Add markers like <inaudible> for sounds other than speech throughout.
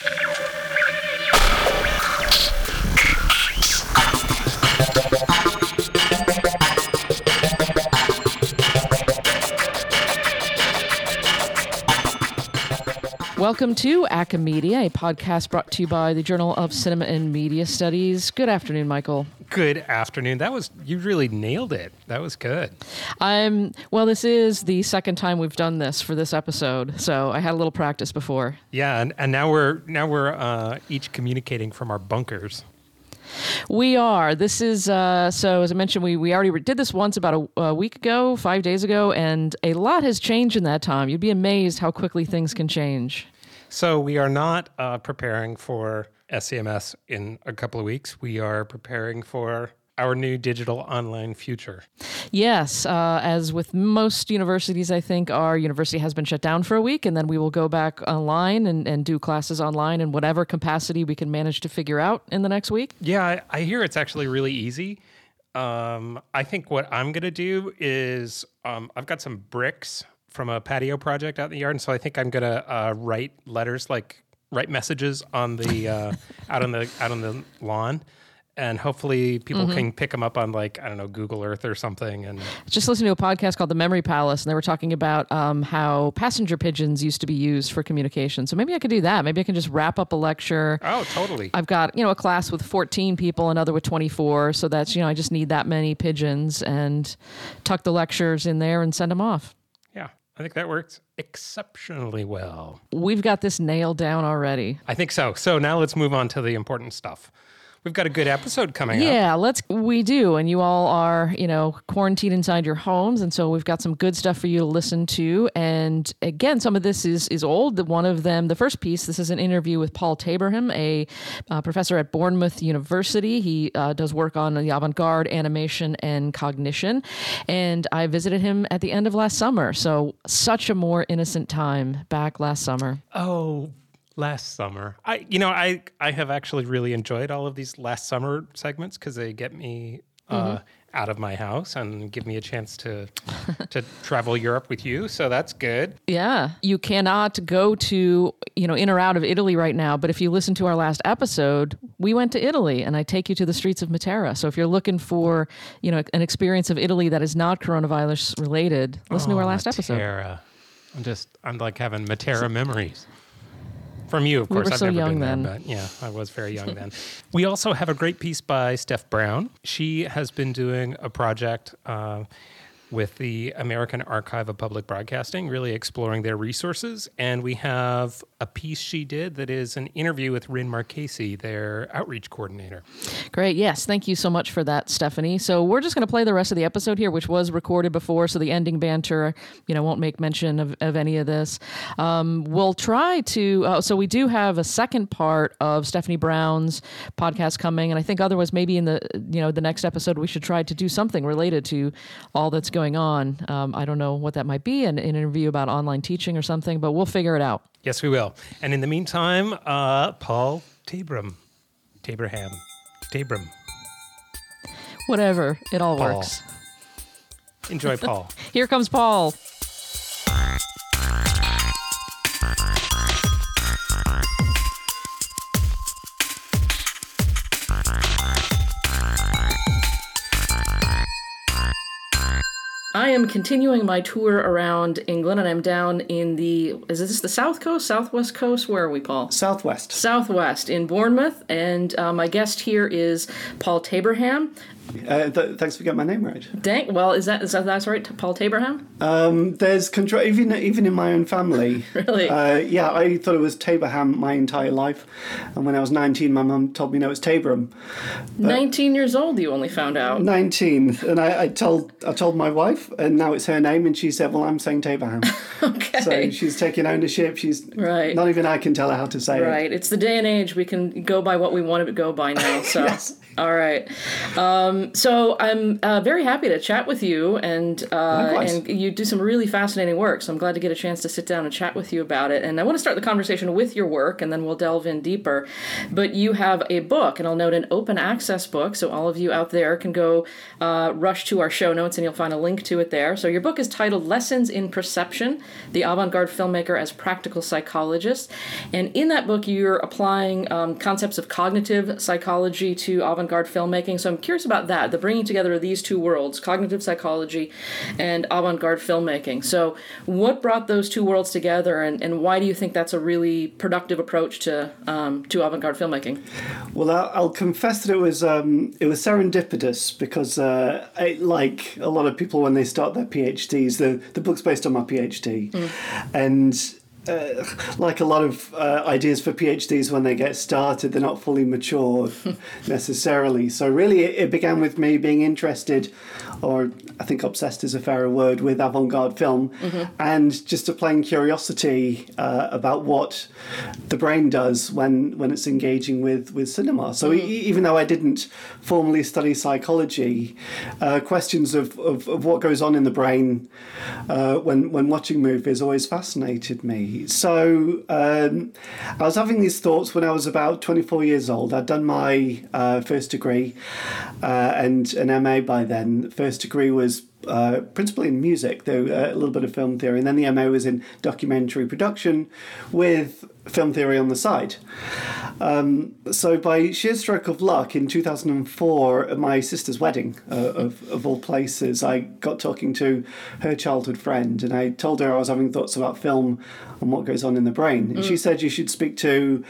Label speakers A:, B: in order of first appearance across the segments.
A: Thank <laughs> you. Welcome to Acamedia, a podcast brought to you by the Journal of Cinema and Media Studies. Good afternoon, Michael.
B: Good afternoon. That was you really nailed it. That was good.
A: I'm well. This is the second time we've done this for this episode, so I had a little practice before.
B: Yeah, and, and now we're now we're uh, each communicating from our bunkers.
A: We are. This is uh, so. As I mentioned, we we already did this once about a, a, week ago, five days ago, and a lot has changed in that time. You'd be amazed how quickly things can change.
B: So we are not uh, preparing for SCMS in a couple of weeks. We are preparing for our new digital online future.
A: Yes, uh, as with most universities, I think our university has been shut down for a week, and then we will go back online and, and do classes online in whatever capacity we can manage to figure out in the next week.
B: Yeah, I, I hear it's actually really easy. Um, I think what I'm going to do is um, I've got some bricks from a patio project out in the yard, and so I think I'm going to uh, write letters like write messages on the uh, <laughs> out on the out on the lawn and hopefully people mm-hmm. can pick them up on like I don't know Google Earth or something. And
A: just listen to a podcast called The Memory Palace, and they were talking about um, how passenger pigeons used to be used for communication. So maybe I could do that. Maybe I can just wrap up a lecture.
B: Oh, totally.
A: I've got you know a class with 14 people, another with 24. So that's you know I just need that many pigeons and tuck the lectures in there and send them off.
B: I think that works exceptionally well.
A: We've got this nailed down already.
B: I think so. So now let's move on to the important stuff we've got a good episode coming
A: yeah, up. Yeah, let's we do. And you all are, you know, quarantined inside your homes. And so we've got some good stuff for you to listen to. And again, some of this is is old. One of them, the first piece, this is an interview with Paul Taberham, a uh, professor at Bournemouth University. He uh, does work on the avant-garde animation and cognition. And I visited him at the end of last summer. So such a more innocent time back last summer.
B: Oh, last summer. I you know I I have actually really enjoyed all of these last summer segments because they get me uh, mm-hmm. out of my house and give me a chance to <laughs> to travel Europe with you. So that's good.
A: Yeah, you cannot go to you know in or out of Italy right now, but if you listen to our last episode, we went to Italy and I take you to the streets of Matera. So if you're looking for you know an experience of Italy that is not coronavirus related, listen oh, to our last
B: Matera.
A: episode.
B: I'm just I'm like having Matera <laughs> memories. From you, of course.
A: We were
B: I've
A: so
B: never
A: young
B: been
A: then.
B: There, but yeah, I was very young <laughs> then. We also have a great piece by Steph Brown. She has been doing a project uh, with the American Archive of Public Broadcasting, really exploring their resources. And we have a piece she did that is an interview with Ryn Marchese, their outreach coordinator.
A: Great. Yes. Thank you so much for that, Stephanie. So we're just going to play the rest of the episode here, which was recorded before. So the ending banter, you know, won't make mention of, of any of this. Um, we'll try to, uh, so we do have a second part of Stephanie Brown's podcast coming. And I think otherwise, maybe in the, you know, the next episode, we should try to do something related to all that's on. Um, I don't know what that might be, an, an interview about online teaching or something, but we'll figure it out.
B: Yes, we will. And in the meantime, uh, Paul Tabram, Taberham, Tabram.
A: Whatever, it all
B: Paul.
A: works.
B: Enjoy Paul. <laughs>
A: Here comes Paul. Am continuing my tour around England, and I'm down in the is this the south coast, southwest coast? Where are we, Paul?
C: Southwest.
A: Southwest in Bournemouth, and uh, my guest here is Paul Taberham.
C: Uh, th- thanks for getting my name right.
A: Dang. Well, is that is that that's right? Paul Taberham.
C: Um, there's control even even in my own family. <laughs>
A: really?
C: Uh, yeah, I thought it was Taberham my entire life, and when I was 19, my mum told me no, it's Taberham.
A: 19 years old, you only found out.
C: 19, and I, I told I told my wife, and now it's her name, and she said, "Well, I'm saying Taberham." <laughs>
A: okay.
C: So she's taking ownership. She's
A: right.
C: Not even I can tell her how to say
A: right. it. Right. It's the day and age we can go by what we want to go by now. <laughs> So.
C: yes.
A: All right. Um, Um, so I'm uh, very happy to chat with you, and uh, and you do some really fascinating work. So I'm glad to get a chance to sit down and chat with you about it. And I want to start the conversation with your work, and then we'll delve in deeper. But you have a book, and I'll note an open access book, so all of you out there can go uh, rush to our show notes, and you'll find a link to it there. So your book is titled "Lessons in Perception: The Avant-Garde Filmmaker as Practical Psychologist," and in that book you're applying um, concepts of cognitive psychology to avant-garde filmmaking. So I'm curious about that, the bringing together of these two worlds, cognitive psychology and avant-garde filmmaking. So what brought those two worlds together and, and why do you think that's a really productive approach to um, to avant-garde filmmaking?
C: Well, I'll, I'll confess that it was um, it was serendipitous because uh, I, like a lot of people when they start their PhDs, the, the book's based on my PhD. Mm. And uh, like a lot of uh, ideas for PhDs when they get started, they're not fully mature <laughs> necessarily. So, really, it, it, began with me being interested, or I think obsessed is a fairer word, with avant garde film, mm-hmm. and just a plain curiosity uh, about what the brain does when, when it's engaging with, with cinema. So, mm-hmm. e- even though I didn't formally study psychology, uh, questions of, of, of, what goes on in the brain uh, when, when watching movies always fascinated me. So um, I was having these thoughts when I was about 24 years old. I'd done my uh, first degree uh, and an MA by then. The first degree was uh, principally in music, though uh, a little bit of film theory, and then the MO was in documentary production with film theory on the side. Um, so, by sheer stroke of luck, in 2004, at my sister's wedding, uh, of, of all places, I got talking to her childhood friend, and I told her I was having thoughts about film and what goes on in the brain. And mm. she said you should speak to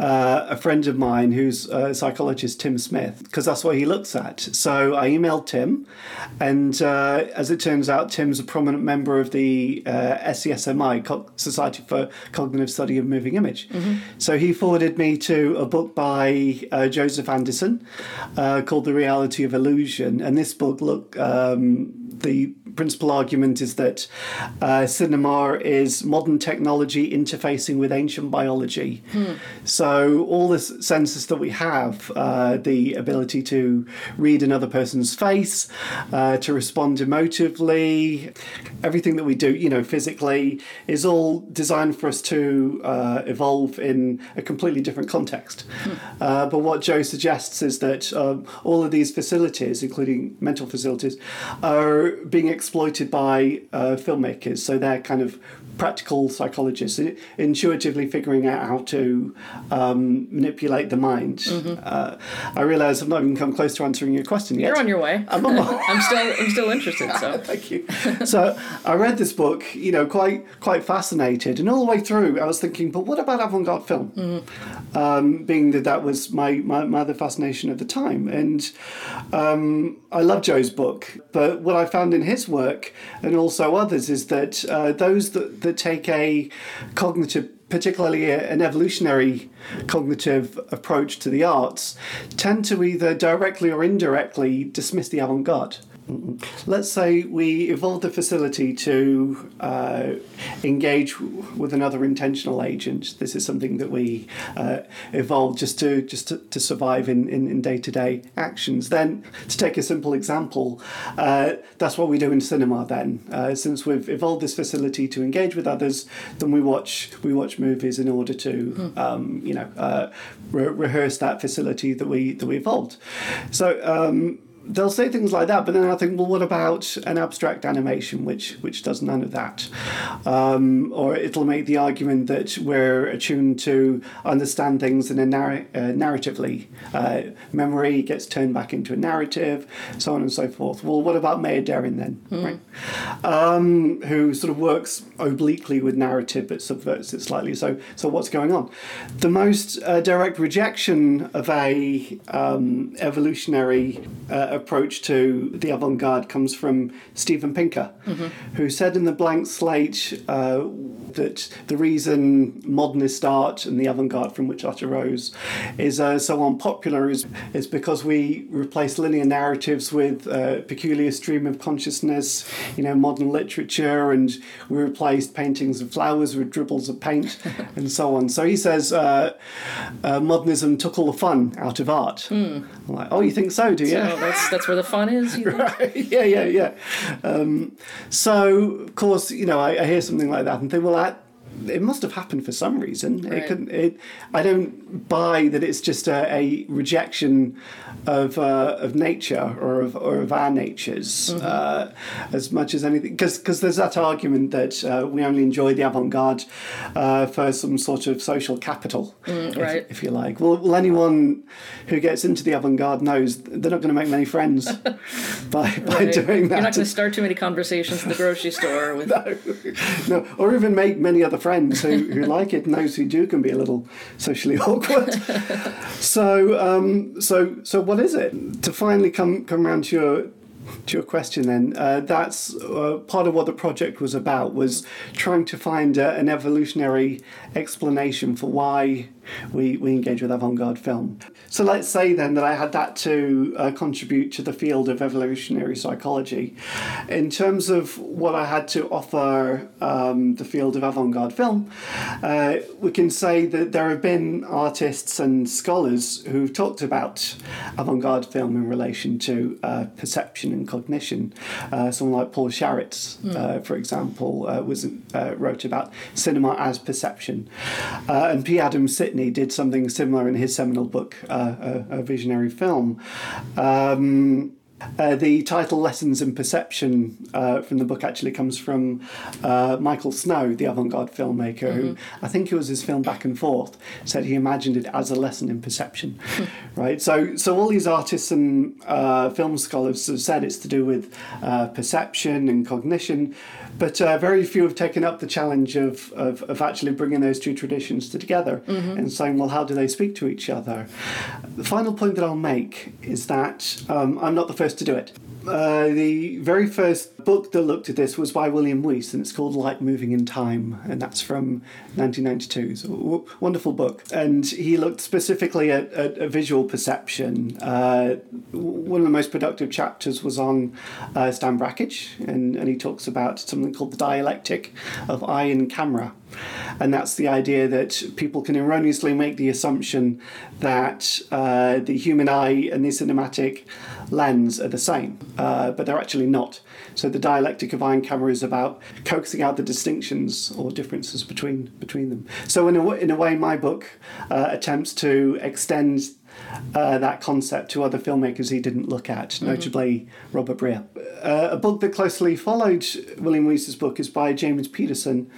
C: uh, a friend of mine who's a psychologist, Tim Smith, because that's what he looks at. So, I emailed Tim, and uh, as it turns out, Tim's a prominent member of the uh, SCSMI, Society for Cognitive Study of Moving Image. Mm-hmm. So, he forwarded me to to a book by uh, Joseph Anderson uh, called The Reality of Illusion. And this book, look, um, the principal argument is that uh, cinema is modern technology interfacing with ancient biology. Hmm. So all the senses that we have, uh, the ability to read another person's face, uh, to respond emotively, everything that we do, you know, physically, is all designed for us to uh, evolve in a completely different context. Hmm. Uh, but what Joe suggests is that um, all of these facilities, including mental facilities, are being exploited by uh, filmmakers. So they're kind of practical psychologists, intuitively figuring out how to um, manipulate the mind. Mm-hmm. Uh, I realise I've not even come close to answering your question yet.
A: You're on your way. I'm, on my- <laughs> I'm still I'm still <laughs> interested. So <laughs>
C: thank you. So I read this book, you know, quite quite fascinated, and all the way through, I was thinking, but what about avant-garde film? Mm-hmm. Um, being that that was my, my, my other fascination at the time, and um, I love Joe's book, but what I found in his work and also others is that uh, those that that take a cognitive particularly an evolutionary cognitive approach to the arts, tend to either directly or indirectly dismiss the avant garde. Let's say we evolve the facility to uh, engage with another intentional agent. This is something that we uh, evolved just to just to, to survive in, in, day-to-day actions. Then, to take a simple example, uh, that's what we do in cinema. Then, uh, since we've evolved this facility to engage with others, then we watch we watch movies in order to hmm. um, you know uh, re- rehearse that facility that we that we evolved. So. Um, they'll say things like that, but then I think, well, what about an abstract animation which which does none of that? Um, or it'll make the argument that we're attuned to understand things in a narr- uh, narratively. Uh, memory gets turned back into a narrative, so on and so forth. Well, what about Maya Deren then, mm. right? Um, who sort of works obliquely with narrative but subverts it slightly. So, so what's going on? The most uh, direct rejection of a um, evolutionary uh, approach to the avant garde comes from Steven Pinker, mm-hmm. who said in The Blank Slate uh, that the reason modernist art and the avant garde from which art arose is uh, so unpopular is, is because we replace linear narratives with uh, peculiar stream of consciousness, you know, modern literature, and we replaced paintings of flowers with dribbles of paint <laughs> and so on. So he says uh, modernism took all the fun out of art. I'm like, oh, you think so, do you?
A: Oh, that's that's where the fun is. You <laughs> think?
C: yeah, yeah, yeah. Um, so, of course, you know, I, I hear something like that and think, well, that it must have happened for some reason.
A: Right.
C: It couldn't. It, I don't buy that it's just a, a rejection of uh, of nature or of or of our natures uh, as much as anything. Because because there's that argument that uh, we only enjoy the avant garde uh, for some sort of social capital, if,
A: right.
C: if you like. Well, well, anyone who gets into the avant garde knows they're not going to make many friends <laughs> by by
A: Right.
C: doing that.
A: You're not going to start too many conversations in the grocery store <laughs> with.
C: no, or even make many other friends who, who <laughs> like it, and those who do can be a little socially <laughs> awkward. so, um, so, so, what is it? To finally come come around to your to your question, then uh, that's uh, part of what the project was about was trying to find uh, an evolutionary explanation for why we we engage with avant-garde film. So let's say then that I had that to uh, contribute to the field of evolutionary psychology. In terms of what I had to offer um, the field of avant garde film, uh, we can say that there have been artists and scholars who've talked about avant garde film in relation to uh, perception and cognition. Uh, someone like Paul Sharits, uh, for example, uh, was uh, wrote about cinema as perception. Uh, and P. Adam Sitney did something similar in his seminal book, uh, a, a visionary film. Um, uh, the title Lessons in Perception uh, from the book actually comes from uh, Michael Snow, the avant garde filmmaker, who I think it was his film Back and Forth, said he imagined it as a lesson in perception. <laughs> right? So, so all these artists and uh, film scholars have said it's to do with uh, perception and cognition, but uh, very few have taken up the challenge of, of, of actually bringing those two traditions together and saying, well, how do they speak to each other? The final point that I'll make is that um, I'm not the first to do it. Uh, the very first book that looked at this was by William Wees, and it's called Light Moving in Time, and that's from 1992. It's a w- wonderful book. And he looked specifically at, at, at visual perception. Uh, one of the most productive chapters was on uh, Stan Brakhage, and, and he talks about something called the dialectic of eye and camera. And that's the idea that people can erroneously make the assumption that uh, the human eye and the cinematic lens are the same, uh, but they're actually not. So the dialectic of eye and camera is about coaxing out the distinctions or differences between between them. So in a, in a way, my book uh, attempts to extend uh, that concept to other filmmakers he didn't look at, notably Robert Breer. Uh, a book that closely followed William Wees's book is by James Peterson,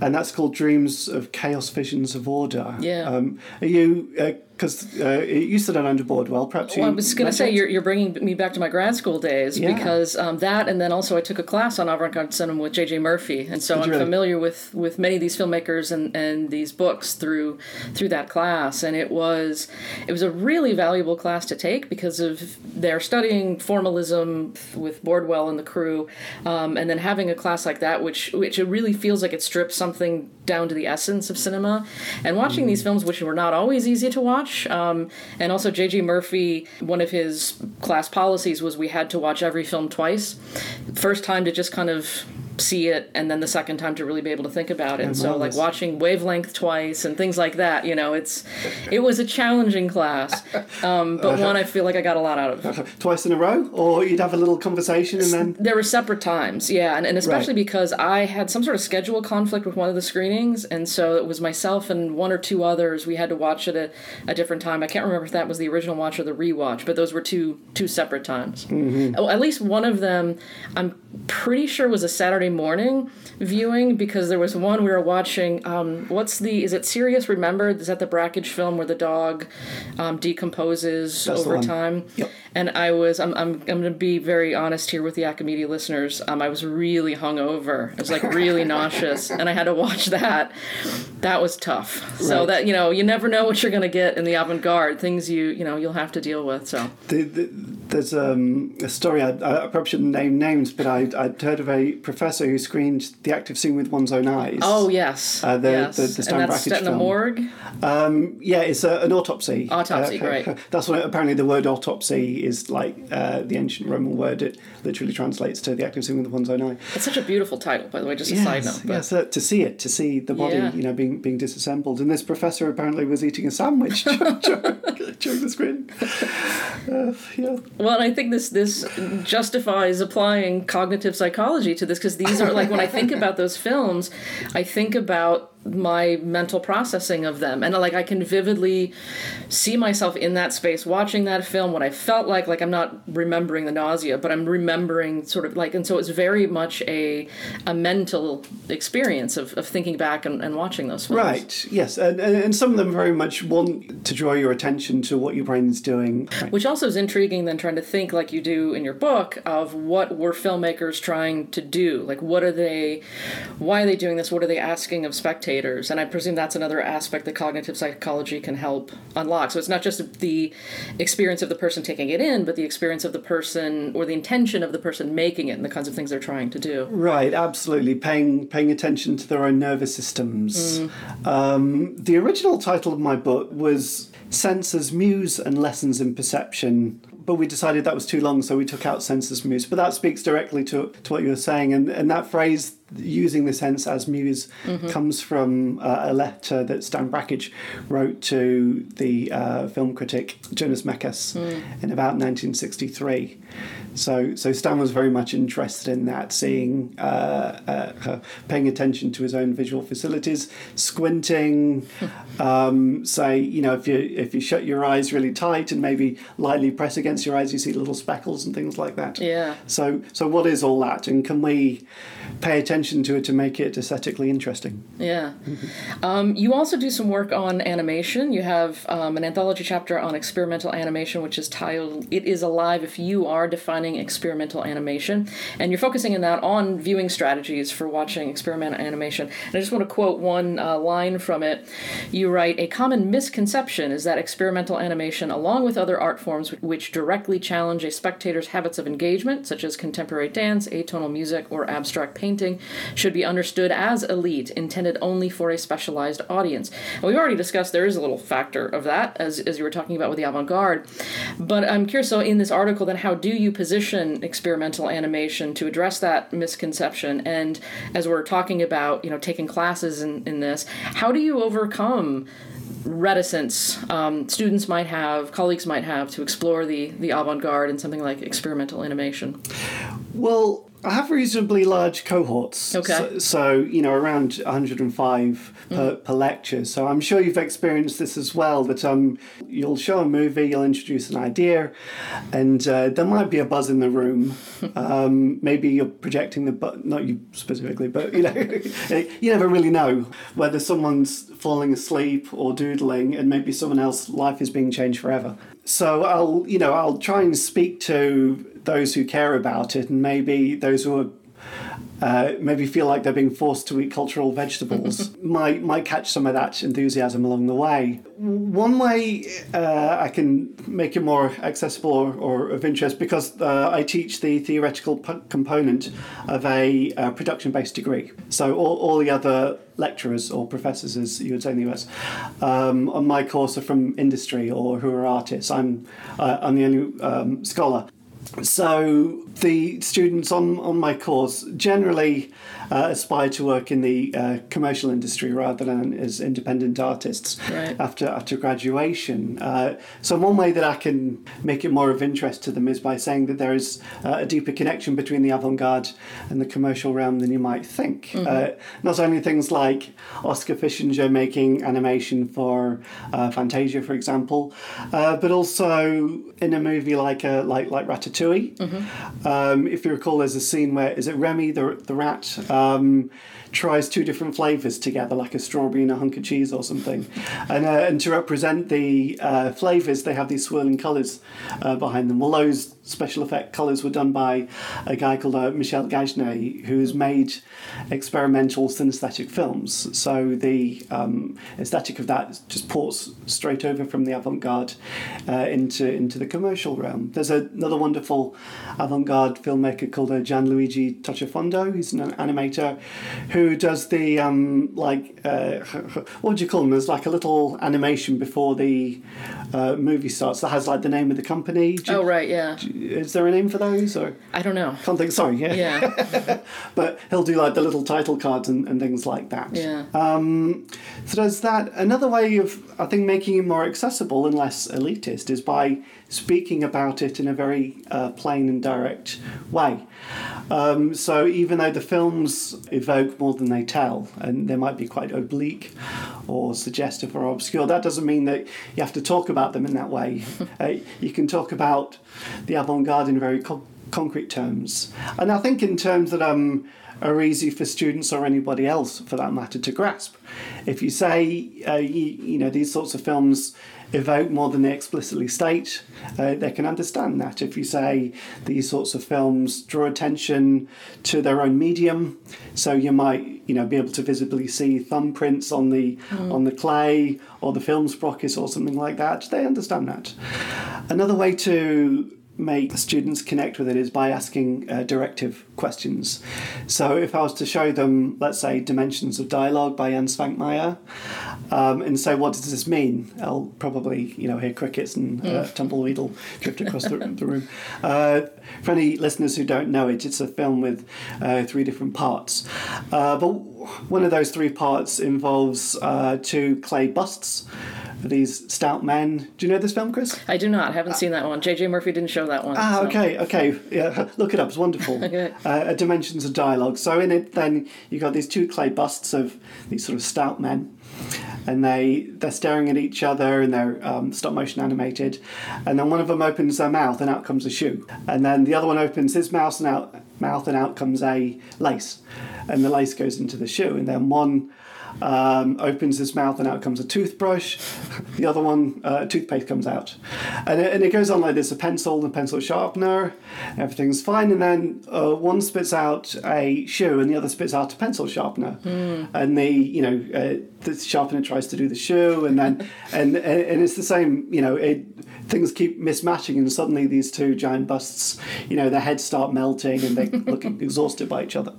C: and that's called Dreams of Chaos, Visions of Order.
A: Yeah.
C: Um, are you, because uh, you stood under Bordwell, perhaps you
A: Well, I was going to say you're, you're bringing me back to my grad school days
C: Yeah.
A: because um, that, and then also I took a class on avant-garde cinema with J.J. Murphy, and so
C: Did
A: I'm
C: really?
A: familiar with, with many of these filmmakers and, and these books through through that class, and it was it was a really valuable class to take because of their studying formalism with Bordwell and the crew, um, and then having a class like that, which which it really feels like it strips something down to the essence of cinema, and watching these films, which were not always easy to watch. Um, and also, J.J. Murphy, one of his class policies was we had to watch every film twice. First time to just kind of see it, and then the second time to really be able to think about it. And so, like watching Wavelength twice and things like that, you know, it's it was a challenging class, <laughs> um, but one I feel like I got a lot out of. <laughs>
C: Twice in a row? Or you'd have a little conversation and then.
A: There were separate times, yeah, and, and especially
C: Right.
A: because I had some sort of schedule conflict with one of the screenings, and so it was myself and one or two others. We had to watch it at a different time. I can't remember if that was the original watch or the rewatch, but those were two two separate times. Oh, at least one of them, I'm pretty sure was a Saturday morning viewing because there was one we were watching. Um, what's the? Is it Sirius Remembered? Is that the Brakhage film where the dog um, decomposes
C: That's
A: over time?
C: Yep.
A: And I was, I'm, I'm, I'm going to be very honest here with the Acamedia listeners. Um, I was really hungover. I was like really <laughs> nauseous, and I had to watch that. That was tough. So that you know, you never know what you're going to get in the avant-garde. Things you you know you'll have to deal with. So
C: The, the, there's um, a story, I, I probably shouldn't name names, but I, I'd heard of a professor who screened the act of seeing with one's own eyes.
A: Oh, yes.
C: Uh, the-
A: yes.
C: the- the Stan
A: and that's
C: Brakhage
A: set in
C: film.
A: morgue?
C: Um, yeah, it's a, an autopsy.
A: Autopsy,
C: Uh,
A: great. <laughs>
C: That's what apparently the word autopsy is like uh, the ancient Roman word. It literally translates to the act of seeing with one's own eye.
A: It's such a beautiful title, by the way, just a side note. But
C: yes, uh, to see it, to see the body,
A: Yeah.
C: you know, being being disassembled. And this professor apparently was eating a sandwich <laughs> during, during the screen. Uh, yeah.
A: Well, and I think this this justifies applying cognitive psychology to this because these are like when I think about those films, I think about my mental processing of them and like I can vividly see myself in that space watching that film what I felt like like I'm not remembering the nausea but I'm remembering sort of like and so it's very much a a mental experience of, of thinking back and, and watching those films
C: Right. Yes, and, and some of them very much want to draw your attention to what your brain is doing. Right.
A: Which also is intriguing than trying to think like you do in your book of what were filmmakers trying to do? Like what are they why are they doing this? What are they asking of spectators? And I presume that's another aspect that cognitive psychology can help unlock. So it's not just the experience of the person taking it in, but the experience of the person or the intention of the person making it and the kinds of things they're trying to do.
C: Right, absolutely. Paying paying attention to their own nervous systems. Um, the original title of my book was Senses, Muse, and Lessons in Perception. But we decided that was too long, so we took out senses muse. But that speaks directly to, to what you were saying, and, and that phrase using the sense as muse comes from uh, a letter that Stan Brakhage wrote to the uh, film critic Jonas Mekas in about 1963. So, so Stan was very much interested in that, seeing, uh, uh, uh, paying attention to his own visual facilities, squinting. <laughs> um, say, you know, if you if you shut your eyes really tight and maybe lightly press against your eyes, you see little speckles and things like that.
A: Yeah.
C: So, so what is all that, and can we pay attention to it to make it aesthetically interesting?
A: Yeah. Um, you also do some work on animation. You have um, an anthology chapter on experimental animation, which is titled It Is Alive If You Are Defining Experimental Animation. And you're focusing in that on viewing strategies for watching experimental animation. And I just want to quote one uh, line from it. You write A common misconception is that experimental animation, along with other art forms which directly challenge a spectator's habits of engagement, such as contemporary dance, atonal music, or abstract painting, should be understood as elite, intended only for a specialized audience. And we've already discussed there is a little factor of that, as, as you were talking about with the avant garde. But I'm curious, so in this article, then how do you position experimental animation to address that misconception? And as we're talking about, you know, taking classes in, in this, how do you overcome reticence um, students might have, colleagues might have, to explore the, the avant garde in something like experimental animation?
C: Well, I have reasonably large cohorts.
A: Okay.
C: So, so you know, around 105 per, per lecture. So I'm sure you've experienced this as well. That um, you'll show a movie, you'll introduce an idea, and uh, there might be a buzz in the room. <laughs> um, maybe you're projecting the, but not you specifically, but you know, <laughs> you never really know whether someone's falling asleep or doodling, and maybe someone else's life is being changed forever. So I'll, you know, I'll try and speak to those who care about it, and maybe those who are uh, maybe feel like they're being forced to eat cultural vegetables <laughs> might might catch some of that enthusiasm along the way. One way uh, I can make it more accessible or, or of interest because uh, I teach the theoretical p- component of a uh, production-based degree. So all, all the other lecturers or professors, as you would say in the US, um, on my course are from industry or who are artists. I'm uh, I'm the only um, scholar. So the students on, on my course generally uh, aspire to work in the uh, commercial industry rather than as independent artists
A: Right.
C: after after graduation. Uh, so one way that I can make it more of interest to them is by saying that there is uh, a deeper connection between the avant-garde and the commercial realm than you might think. Uh, not only things like Oskar Fischinger making animation for uh, Fantasia, for example, uh, but also in a movie like uh, like like Ratatouille. Um, if you recall, there's a scene where is it Remy the the rat? Um, tries two different flavors together, like a strawberry and a hunk of cheese or something. And, uh, and to represent the uh, flavors, they have these swirling colors uh, behind them. Well, those special effect colors were done by a guy called uh, Michel Gagné, who's made experimental synesthetic films. So the um, aesthetic of that just ports straight over from the avant-garde uh, into into the commercial realm. There's another wonderful avant-garde filmmaker called uh, Gianluigi Toccafondo. He's an animator who does the um, like uh, <laughs> what do you call them? There's like a little animation before the uh, movie starts that has like the name of the company. Do you-
A: Oh right, yeah.
C: Is there a name for those or?
A: I don't know.
C: Can't think. Sorry, yeah.
A: Yeah, <laughs>
C: but he'll do like the little title cards and, and things like that.
A: yeah.
C: Um, so there's that. Another way of, I think, making it more accessible and less elitist is by speaking about it in a very uh, plain and direct way. Um, so even though the films evoke more than they tell, and they might be quite oblique or suggestive or obscure, that doesn't mean that you have to talk about them in that way. <laughs> uh, you can talk about the avant-garde in very co- concrete terms, and I think in terms that um, are easy for students or anybody else, for that matter, to grasp. If you say, uh, you, you know, these sorts of films evoke more than they explicitly state, uh, they can understand that. If you say these sorts of films draw attention to their own medium, so you might, you know, be able to visibly see thumbprints on the on the clay or the film sprockets or something like that, they understand that. Another way to make students connect with it is by asking uh, directive questions. So if I was to show them, let's say, Dimensions of Dialogue by Jan Svankmajer, um, and say, what does this mean? I'll probably, you know, hear crickets and uh, tumbleweed will drift across the, <laughs> the room. Uh, for any listeners who don't know it, it's a film with uh, three different parts. Uh, but one of those three parts involves uh, two clay busts these stout men. Do you know this film, Chris?
A: I do not. Haven't seen that one. JJ Murphy didn't show that one.
C: Ah,
A: so-
C: okay, okay. Yeah, <laughs> look it up. It's wonderful. <laughs>
A: Okay.
C: uh, Dimensions of Dialogue. So in it, then you got these two clay busts of these sort of stout men, and they they're staring at each other, and they're um, stop motion animated, and then one of them opens their mouth, and out comes a shoe, and then the other one opens his mouth, and out mouth, and out comes a lace, and the lace goes into the shoe, and then one um, opens his mouth and out comes a toothbrush. The other one, uh, toothpaste comes out. And it, and it goes on like this a pencil, a pencil sharpener, everything's fine. And then uh, one spits out a shoe and the other spits out a pencil sharpener. And the, you know, uh, the sharpener tries to do the shoe and then, <laughs> and, and, it's the same, you know, it, things keep mismatching and suddenly these two giant busts, you know, their heads start melting and they look <laughs> exhausted by each other.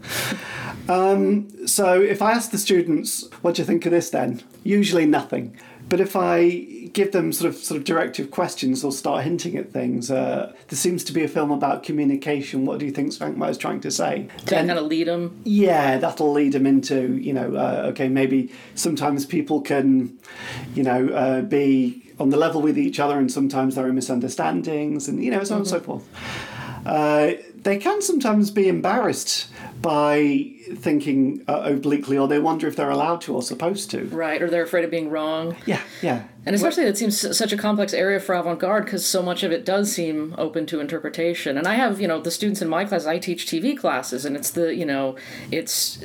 C: Um, so if I ask the students, what do you think of this then? Usually nothing. But if I give them sort of sort of directive questions or start hinting at things, uh, there seems to be a film about communication. What do you think Svankmajer is trying to say? Then-
A: kind of lead them.
C: yeah, that'll lead them into you know uh, okay maybe sometimes people can you know uh, be on the level with each other and sometimes there are misunderstandings and you know so on and so forth. Uh, they can sometimes be embarrassed by thinking uh, obliquely or they wonder if they're allowed to or supposed to.
A: Right, or they're afraid of being wrong.
C: Yeah, yeah.
A: And especially that seems such a complex area for avant-garde because so much of it does seem open to interpretation. And I have, you know, the students in my class, I teach TV classes, and it's the, you know, it's,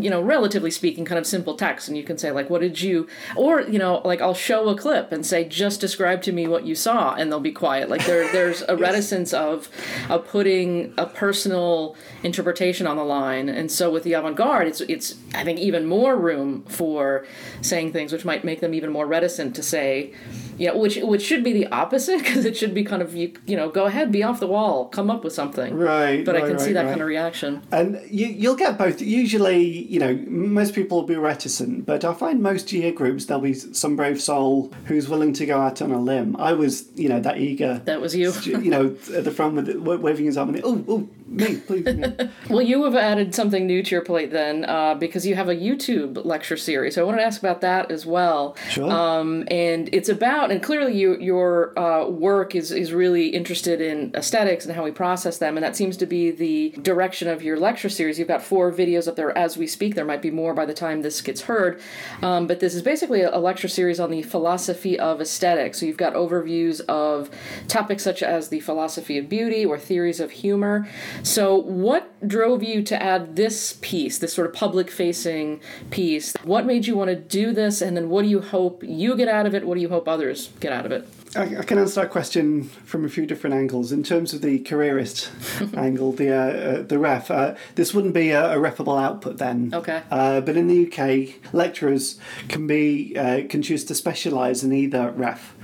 A: you know, relatively speaking, kind of simple text, and you can say like, "What did you?" Or you know, like I'll show a clip and say, "Just describe to me what you saw," and they'll be quiet. Like there, there's a <laughs> reticence of, of putting a personal interpretation on the line, and so with the avant-garde, it's it's I think even more room for saying things which might make them even more reticent to say, you know, which which should be the opposite <laughs> because it should be kind of you you know go ahead, be off the wall, come up with something.
C: Right,
A: But I
C: right,
A: can see that
C: right.
A: kind of reaction.
C: And you, you'll get both. Usually, you know, most people will be reticent, but I find most year groups there'll be some brave soul who's willing to go out on a limb. I was, you know, that eager.
A: That was you.
C: you know, at the front with waving his arm and oh, oh, me, please. <laughs>
A: Well, you have added something new to your plate then, uh, because you have a YouTube lecture series. So I wanted to ask about that as well.
C: Sure.
A: Um, and it's about, and clearly you, your uh, work is is really interested in aesthetics and how we process them, and that seems to be the direction of your lecture series. You've got four videos up there as we speak. There might be more by the time this gets heard, um, but this is basically a, a lecture series on the philosophy of aesthetics. So you've got overviews of topics such as the philosophy of beauty or theories of humor. So, what drove you to add this piece, this sort of public facing piece? What made you want to do this? And then, what do you hope you get out of it? What do you hope others get out of it?
C: I, I can answer that question from a few different angles. In terms of the careerist <laughs> angle, the uh, uh, the ref, uh, this wouldn't be a, a refable output then.
A: Okay.
C: Uh, but in the UK, lecturers can be uh, can choose to specialise in either ref,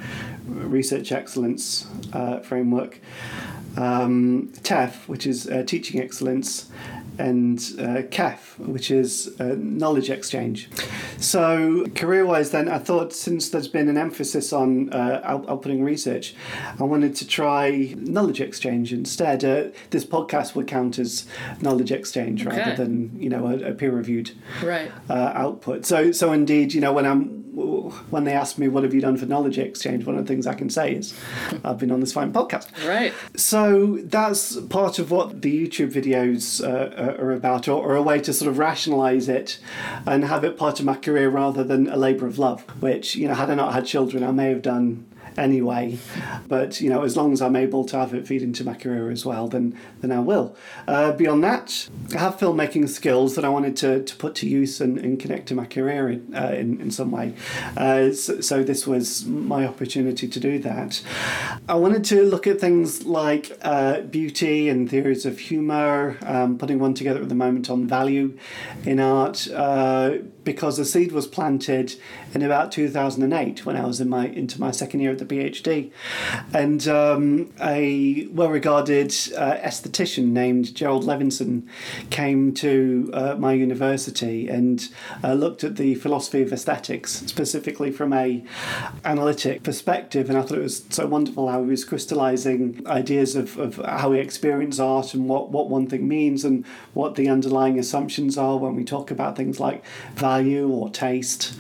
C: research excellence uh, framework, um, which is uh, teaching excellence, and uh, KEF, which is uh, knowledge exchange. So, career wise, then, I thought since there's been an emphasis on uh, out- outputting research, I wanted to try knowledge exchange instead. Uh, this podcast would count as knowledge exchange
A: Okay.
C: rather than you know a, a peer reviewed
A: Right.
C: uh, output. So, so indeed, you know, when I'm when they ask me what have you done for knowledge exchange, one of the things I can say is I've been on this fine podcast.
A: Right.
C: So that's part of what the YouTube videos uh, are about, or, or a way to sort of rationalize it and have it part of my career rather than a labor of love, which, you know, had I not had children, I may have done anyway. But, you know, as long as I'm able to have it feed into my career as well, then, then I will. Uh, beyond that, I have filmmaking skills that I wanted to, to put to use and, and connect to my career in, uh, in, in some way. Uh, so, so this was my opportunity to do that. I wanted to look at things like uh, beauty and theories of humour, um, putting one together at the moment on value in art, uh, because the seed was planted in about 2008 when I was in my into my second year of the PhD, and um, a well-regarded uh, named Jerrold Levinson came to uh, my university and uh, looked at the philosophy of aesthetics specifically from a analytic perspective, and I thought it was so wonderful how he was crystallizing ideas of, of how we experience art and what, what one thing means and what the underlying assumptions are when we talk about things like value or taste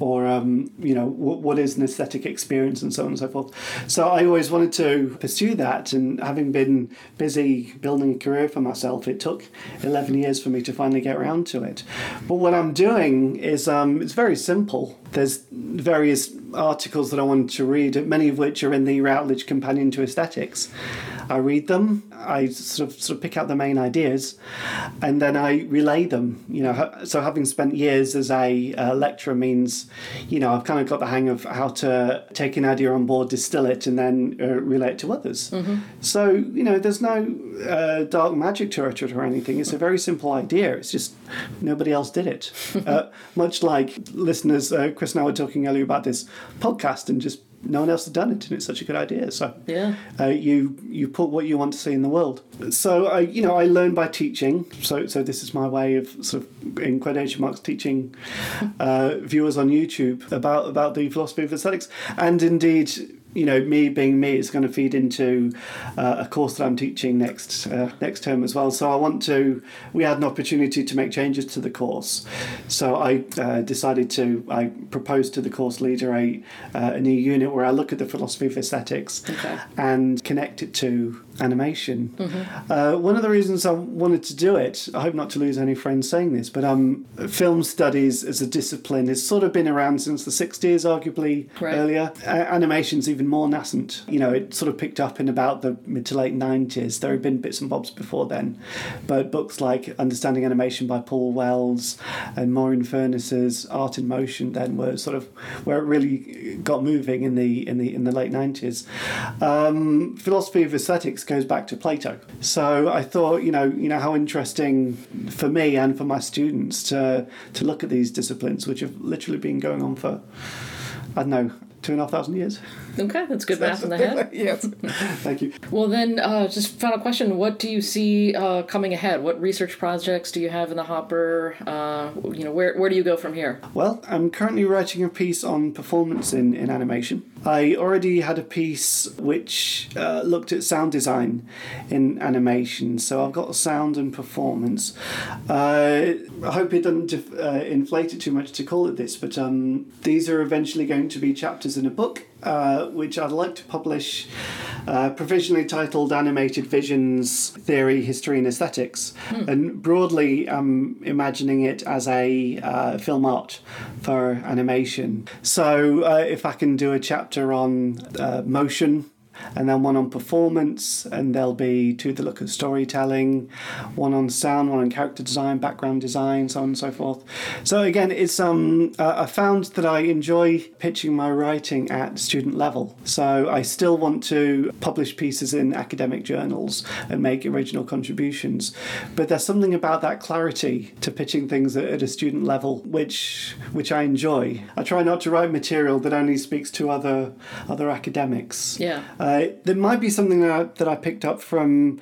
C: or um, you know what, what is an aesthetic experience and so on and so forth. So I always wanted to pursue that, and having been busy building a career for myself, it took eleven years for me to finally get around to it. But what I'm doing is um, it's very simple. There's various articles that I wanted to read, many of which are in the Routledge Companion to Aesthetics. I read them, I sort of sort of pick out the main ideas, and then I relay them. You know, so having spent years as a uh, lecturer means, you know, I've kind of got the hang of how to take an idea on board, distill it, and then uh, relay it to others. So you know, there's no uh, dark magic to it or anything. It's a very simple idea. It's just nobody else did it. <laughs> uh, much like listeners, uh, Chris and I were talking earlier about this podcast, and just no one else had done it, and it's such a good idea. So
A: Yeah.
C: uh, you you put what you want to see in the world. So I you know I learn by teaching. So so this is my way of sort of in quotation marks teaching uh, viewers on YouTube about about the philosophy of aesthetics, and indeed. You know, me being me is going to feed into uh, a course that I'm teaching next uh, next term as well. So I want to. We had an opportunity to make changes to the course, so I uh, decided to. I proposed to the course leader a uh, a new unit where I look at the philosophy of aesthetics
A: Okay.
C: and connect it to animation. Uh, one of the reasons I wanted to do it, I hope not to lose any friends saying this, but um, film studies as a discipline has sort of been around since the 60s, arguably
A: Right.
C: earlier. Uh, animation's even more nascent. You know, it sort of picked up in about the mid to late 90s. There had been bits and bobs before then, but books like Understanding Animation by Paul Wells and Maureen Furniss's Art in Motion then were sort of where it really got moving in the in the in the late 90s. Um, philosophy of aesthetics goes back to Plato. So I thought, you know, you know how interesting for me and for my students to to look at these disciplines, which have literally been going on for I don't know two and a half thousand years.
A: Okay, that's good math in the head. <laughs>
C: yes. Thank you.
A: Well, then, uh, just final question: What do you see uh, coming ahead? What research projects do you have in the hopper? Uh, you know, where where do you go from here?
C: Well, I'm currently writing a piece on performance in, in animation. I already had a piece which uh, looked at sound design in animation, so I've got sound and performance. Uh, I hope it doesn't def- uh, inflate it too much to call it this, but um, these are eventually going to be chapters in a book. Uh, which I'd like to publish, uh, provisionally titled Animated Visions Theory, History, and Aesthetics. And broadly, I'm imagining it as a uh, film art for animation. So, uh, if I can do a chapter on uh, motion, and then one on performance, and there'll be two that look at storytelling, one on sound, one on character design, background design, so on and so forth. So again, it's um, uh, I found that I enjoy pitching my writing at student level. So I still want to publish pieces in academic journals and make original contributions, but there's something about that clarity to pitching things at, at a student level which which I enjoy. I try not to write material that only speaks to other other academics.
A: Yeah.
C: Uh, there might be something that I, that I picked up from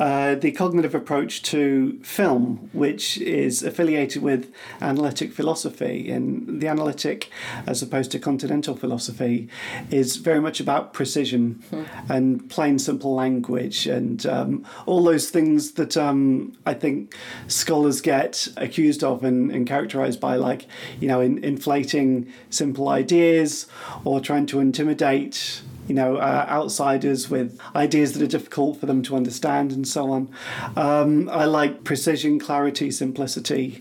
C: uh, the cognitive approach to film, which is affiliated with analytic philosophy. And the analytic, as opposed to continental philosophy, is very much about precision and plain, simple language and um, all those things that um, I think scholars get accused of and, and characterized by, like, you know, in, inflating simple ideas or trying to intimidate you know, uh, outsiders with ideas that are difficult for them to understand and so on. Um, I like precision, clarity, simplicity,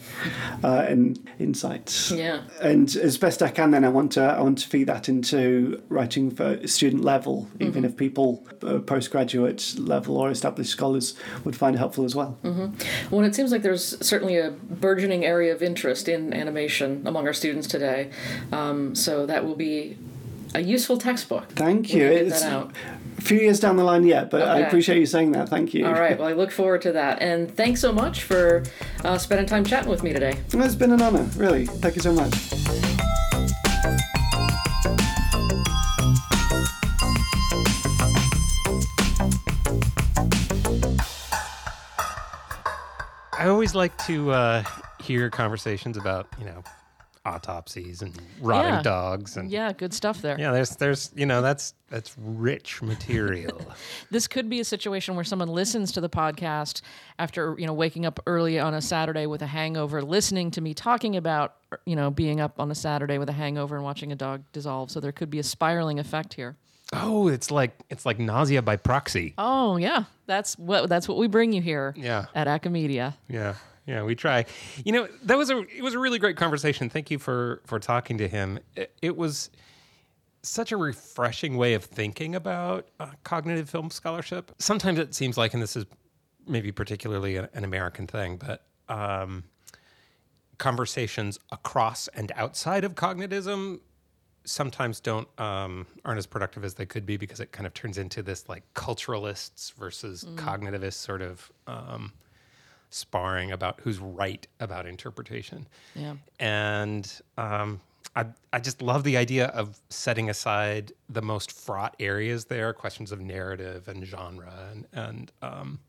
C: uh, and insights.
A: Yeah.
C: And as best I can, then I want to I want to feed that into writing for student level, even if people uh, postgraduate level or established scholars would find it helpful as well.
A: Well, it seems like there's certainly a burgeoning area of interest in animation among our students today. Um, so that will be a useful textbook.
C: Thank you. It's a few years down the line yet, but I appreciate you saying that. Thank you.
A: All right. Well, I look forward to that. And thanks so much for uh, spending time chatting with me today.
C: It's been an honour, really. Thank you so much.
B: I always like to uh, hear conversations about, you know, autopsies and rotting
A: Yeah.
B: dogs and
A: Yeah, good stuff there.
B: yeah, there's there's you know that's that's rich material. <laughs>
A: This could be a situation where someone listens to the podcast after, you know, waking up early on a Saturday with a hangover, listening to me talking about, you know, being up on a Saturday with a hangover and watching a dog dissolve. So there could be a spiraling effect here.
B: oh, it's like it's like nausea by proxy.
A: Oh, yeah. That's what that's what we bring you here
B: Yeah.
A: at Acamedia.
B: Yeah, yeah, we try. You know, that was a it was a really great conversation. Thank you for for talking to him. It, it was such a refreshing way of thinking about uh, cognitive film scholarship. Sometimes it seems like, and this is maybe particularly a, an American thing, but um, conversations across and outside of cognitivism sometimes don't um, aren't as productive as they could be because it kind of turns into this like culturalists versus cognitivists sort of um, sparring about who's right about interpretation.
A: Yeah.
B: And um, I I just love the idea of setting aside the most fraught areas there, questions of narrative and genre and and um,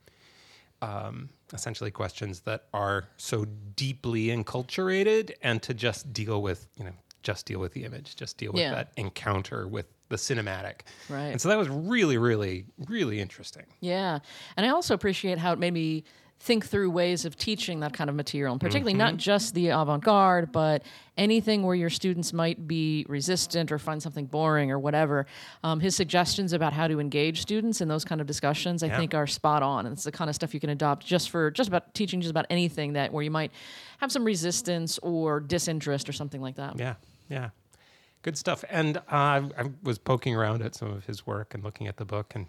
B: um, essentially questions that are so deeply enculturated, and to just deal with you know just deal with the image, just deal with
A: Yeah.
B: that encounter with the cinematic.
A: Right.
B: And so that was really, really, really interesting.
A: Yeah. And I also appreciate how it made me think through ways of teaching that kind of material, and particularly not just the avant garde, but anything where your students might be resistant or find something boring or whatever. Um, his suggestions about how to engage students in those kind of discussions, I think, are spot on. And it's the kind of stuff you can adopt just for just about teaching just about anything that where you might have some resistance or disinterest or something like that.
B: Yeah, yeah, good stuff. And uh, I was poking around at some of his work and looking at the book, and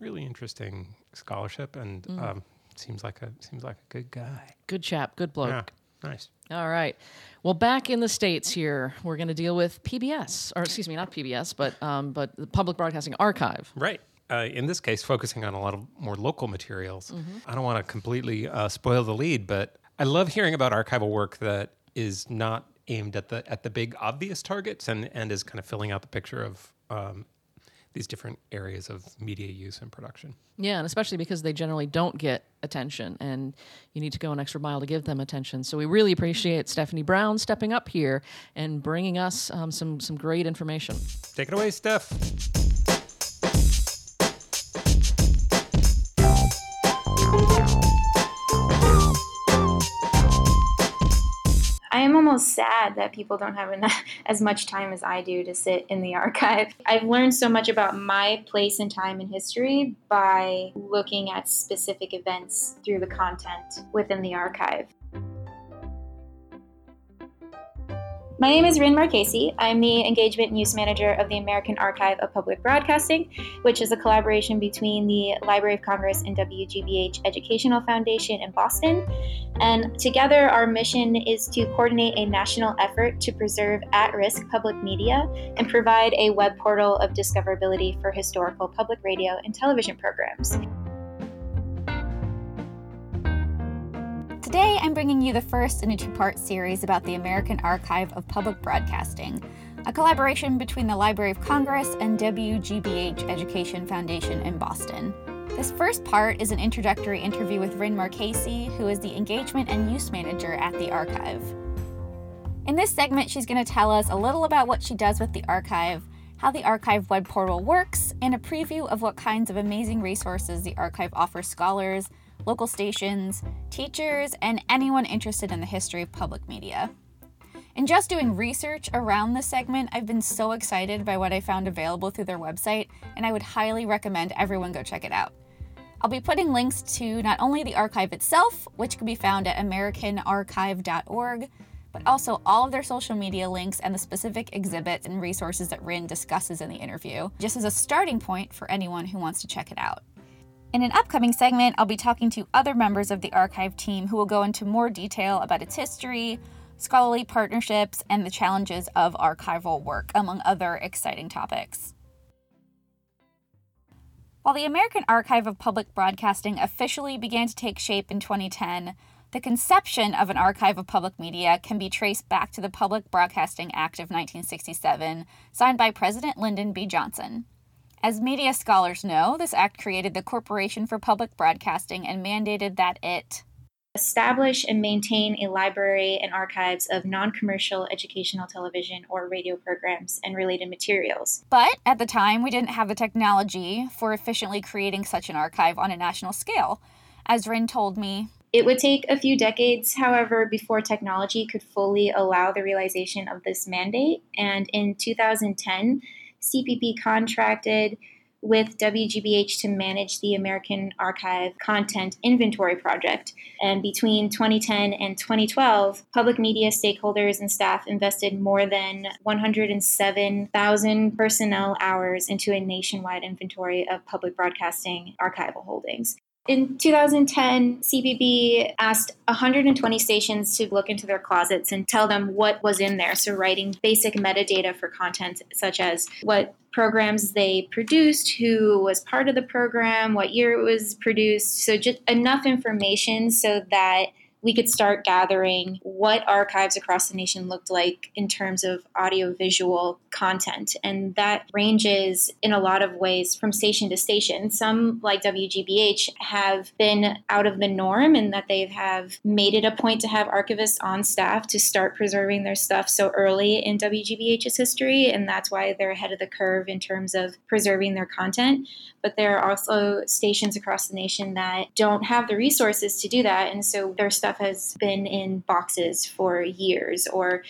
B: really interesting scholarship. And um, seems like a seems like a good guy.
A: Good chap, good bloke.
B: Yeah, nice.
A: All right. Well, back in the states here, we're going to deal with PBS, or excuse me, not PBS, but um, but the Public Broadcasting Archive.
B: Right. Uh, in this case, focusing on a lot of more local materials. I don't want to completely uh, spoil the lead, but I love hearing about archival work that is not aimed at the at the big obvious targets and and is kind of filling out the picture of um, these different areas of media use and production.
A: Yeah, and especially because they generally don't get attention, and you need to go an extra mile to give them attention. So we really appreciate Stephanie Brown stepping up here and bringing us um, some some great information.
B: Take it away, Steph.
D: Almost sad that people don't have enough, <laughs> as much time as I do to sit in the archive. I've learned so much about my place and time in history by looking at specific events through the content within the archive. My name is Ryn Marchese. I'm the Engagement and Use Manager of the American Archive of Public Broadcasting, which is a collaboration between the Library of Congress and WGBH Educational Foundation in Boston. And together, our mission is to coordinate a national effort to preserve at risk public media and provide a web portal of discoverability for historical public radio and television programs.
E: Today, I'm bringing you the first in a two part series about the American Archive of Public Broadcasting, a collaboration between the Library of Congress and WGBH Education Foundation in Boston. This first part is an introductory interview with Ryn Marchese, who is the Engagement and Use Manager at the archive. In this segment, she's going to tell us a little about what she does with the archive, how the archive web portal works, and a preview of what kinds of amazing resources the archive offers scholars local stations, teachers, and anyone interested in the history of public media. In just doing research around this segment, I've been so excited by what I found available through their website, and I would highly recommend everyone go check it out. I'll be putting links to not only the archive itself, which can be found at americanarchive.org, but also all of their social media links and the specific exhibits and resources that Ryn discusses in the interview, just as a starting point for anyone who wants to check it out. In an upcoming segment, I'll be talking to other members of the archive team who will go into more detail about its history, scholarly partnerships, and the challenges of archival work, among other exciting topics. While the American Archive of Public Broadcasting officially began to take shape in 2010, the conception of an archive of public media can be traced back to the Public Broadcasting Act of 1967, signed by President Lyndon B. Johnson. As media scholars know, this act created the Corporation for Public Broadcasting and mandated that it
D: establish and maintain a library and archives of non commercial educational television or radio programs and related materials.
E: But at the time, we didn't have the technology for efficiently creating such an archive on a national scale. As Ryn told me,
D: it would take a few decades, however, before technology could fully allow the realization of this mandate. And in 2010, CPB contracted with WGBH to manage the American Archive Content Inventory Project. And between 2010 and 2012, public media stakeholders and staff invested more than 107,000 personnel hours into a nationwide inventory of public broadcasting archival holdings. In 2010, CPB asked 120 stations to look into their closets and tell them what was in there. So, writing basic metadata for content, such as what programs they produced, who was part of the program, what year it was produced. So, just enough information so that we could start gathering what archives across the nation looked like in terms of audiovisual content. And that ranges in a lot of ways from station to station. Some, like WGBH, have been out of the norm in that they have made it a point to have archivists on staff to start preserving their stuff so early in WGBH's history. And that's why they're ahead of the curve in terms of preserving their content. But there are also stations across the nation that don't have the resources to do that. And so their stuff stuff has been in boxes for years or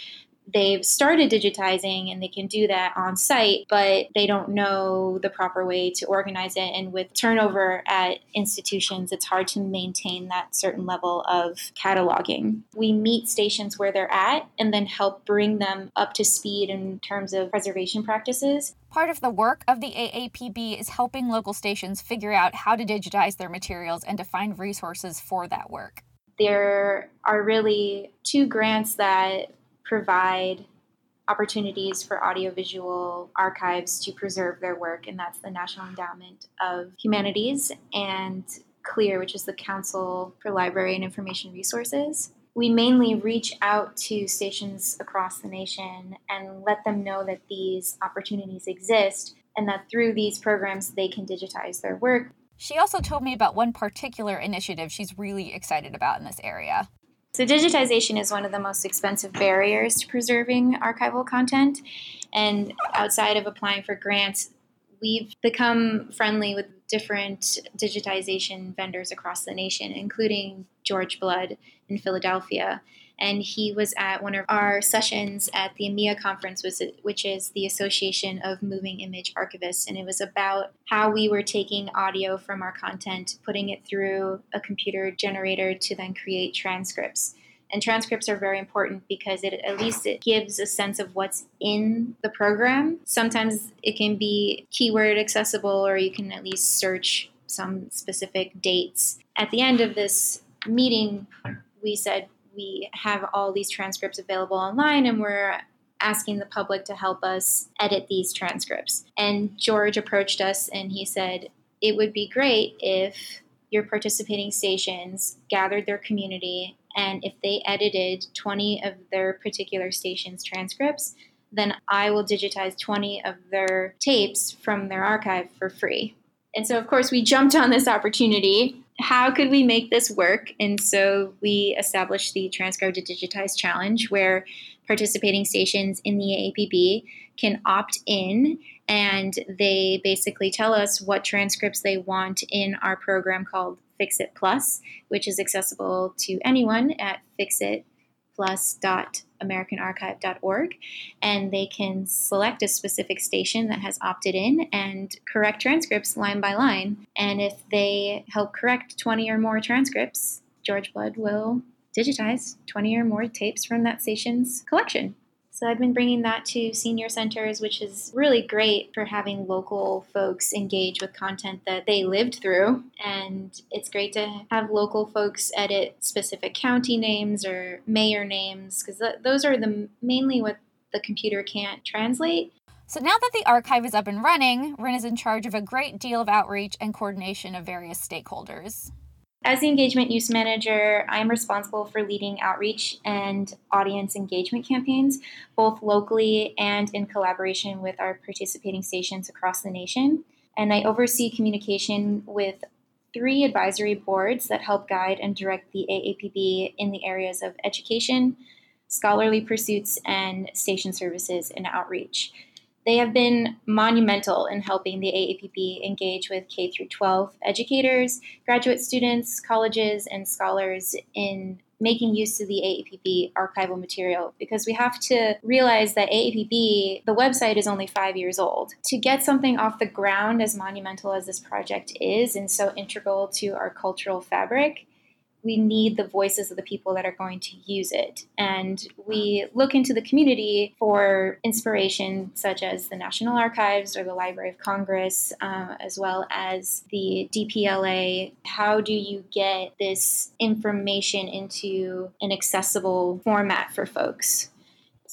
D: they've started digitizing and they can do that on site, but they don't know the proper way to organize it. And with turnover at institutions, it's hard to maintain that certain level of cataloging. We meet stations where they're at and then help bring them up to speed in terms of preservation practices.
E: Part of the work of the AAPB is helping local stations figure out how to digitize their materials and to find resources for that work
D: there are really two grants that provide opportunities for audiovisual archives to preserve their work, and that's the National Endowment of Humanities and CLIR, which is the Council for Library and Information Resources. We mainly reach out to stations across the nation and let them know that these opportunities exist and that through these programs they can digitize their work
E: she also told me about one particular initiative she's really excited about in this area.
D: So, digitization is one of the most expensive barriers to preserving archival content. And outside of applying for grants, we've become friendly with different digitization vendors across the nation, including George Blood in Philadelphia and he was at one of our sessions at the AMIA conference, which is the Association of Moving Image Archivists, and it was about how we were taking audio from our content, putting it through a computer generator to then create transcripts. And transcripts are very important because it at least it gives a sense of what's in the program. Sometimes it can be keyword accessible or you can at least search some specific dates. At the end of this meeting, we said we have all these transcripts available online and we're asking the public to help us edit these transcripts. And George approached us and he said, It would be great if your participating stations gathered their community and if they edited 20 of their particular station's transcripts, then I will digitize 20 of their tapes from their archive for free. And so, of course, we jumped on this opportunity. How could we make this work? And so we established the Transcribe to Digitize Challenge, where participating stations in the AAPB can opt in and they basically tell us what transcripts they want in our program called Fix It Plus, which is accessible to anyone at fixitplus.americanarchive.org. And they can select a specific station that has opted in and correct transcripts line by line. And if they help correct 20 or more transcripts, George Blood will digitize 20 or more tapes from that station's collection. So I've been bringing that to senior centers, which is really great for having local folks engage with content that they lived through. And it's great to have local folks edit specific county names or mayor names because th- those are the mainly what the computer can't translate.
E: So now that the archive is up and running, Ryn is in charge of a great deal of outreach and coordination of various stakeholders.
D: As the engagement use manager, I am responsible for leading outreach and audience engagement campaigns, both locally and in collaboration with our participating stations across the nation. And I oversee communication with three advisory boards that help guide and direct the AAPB in the areas of education, scholarly pursuits, and station services and outreach. They have been monumental in helping the AAPB engage with K through 12 educators, graduate students, colleges, and scholars in making use of the AAPB archival material because we have to realize that AAPB, the website is only five years old. To get something off the ground as monumental as this project is and so integral to our cultural fabric, we need the voices of the people that are going to use it. And we look into the community for inspiration, such as the National Archives or the Library of Congress, uh, as well as the DPLA. How do you get this information into an accessible format for folks?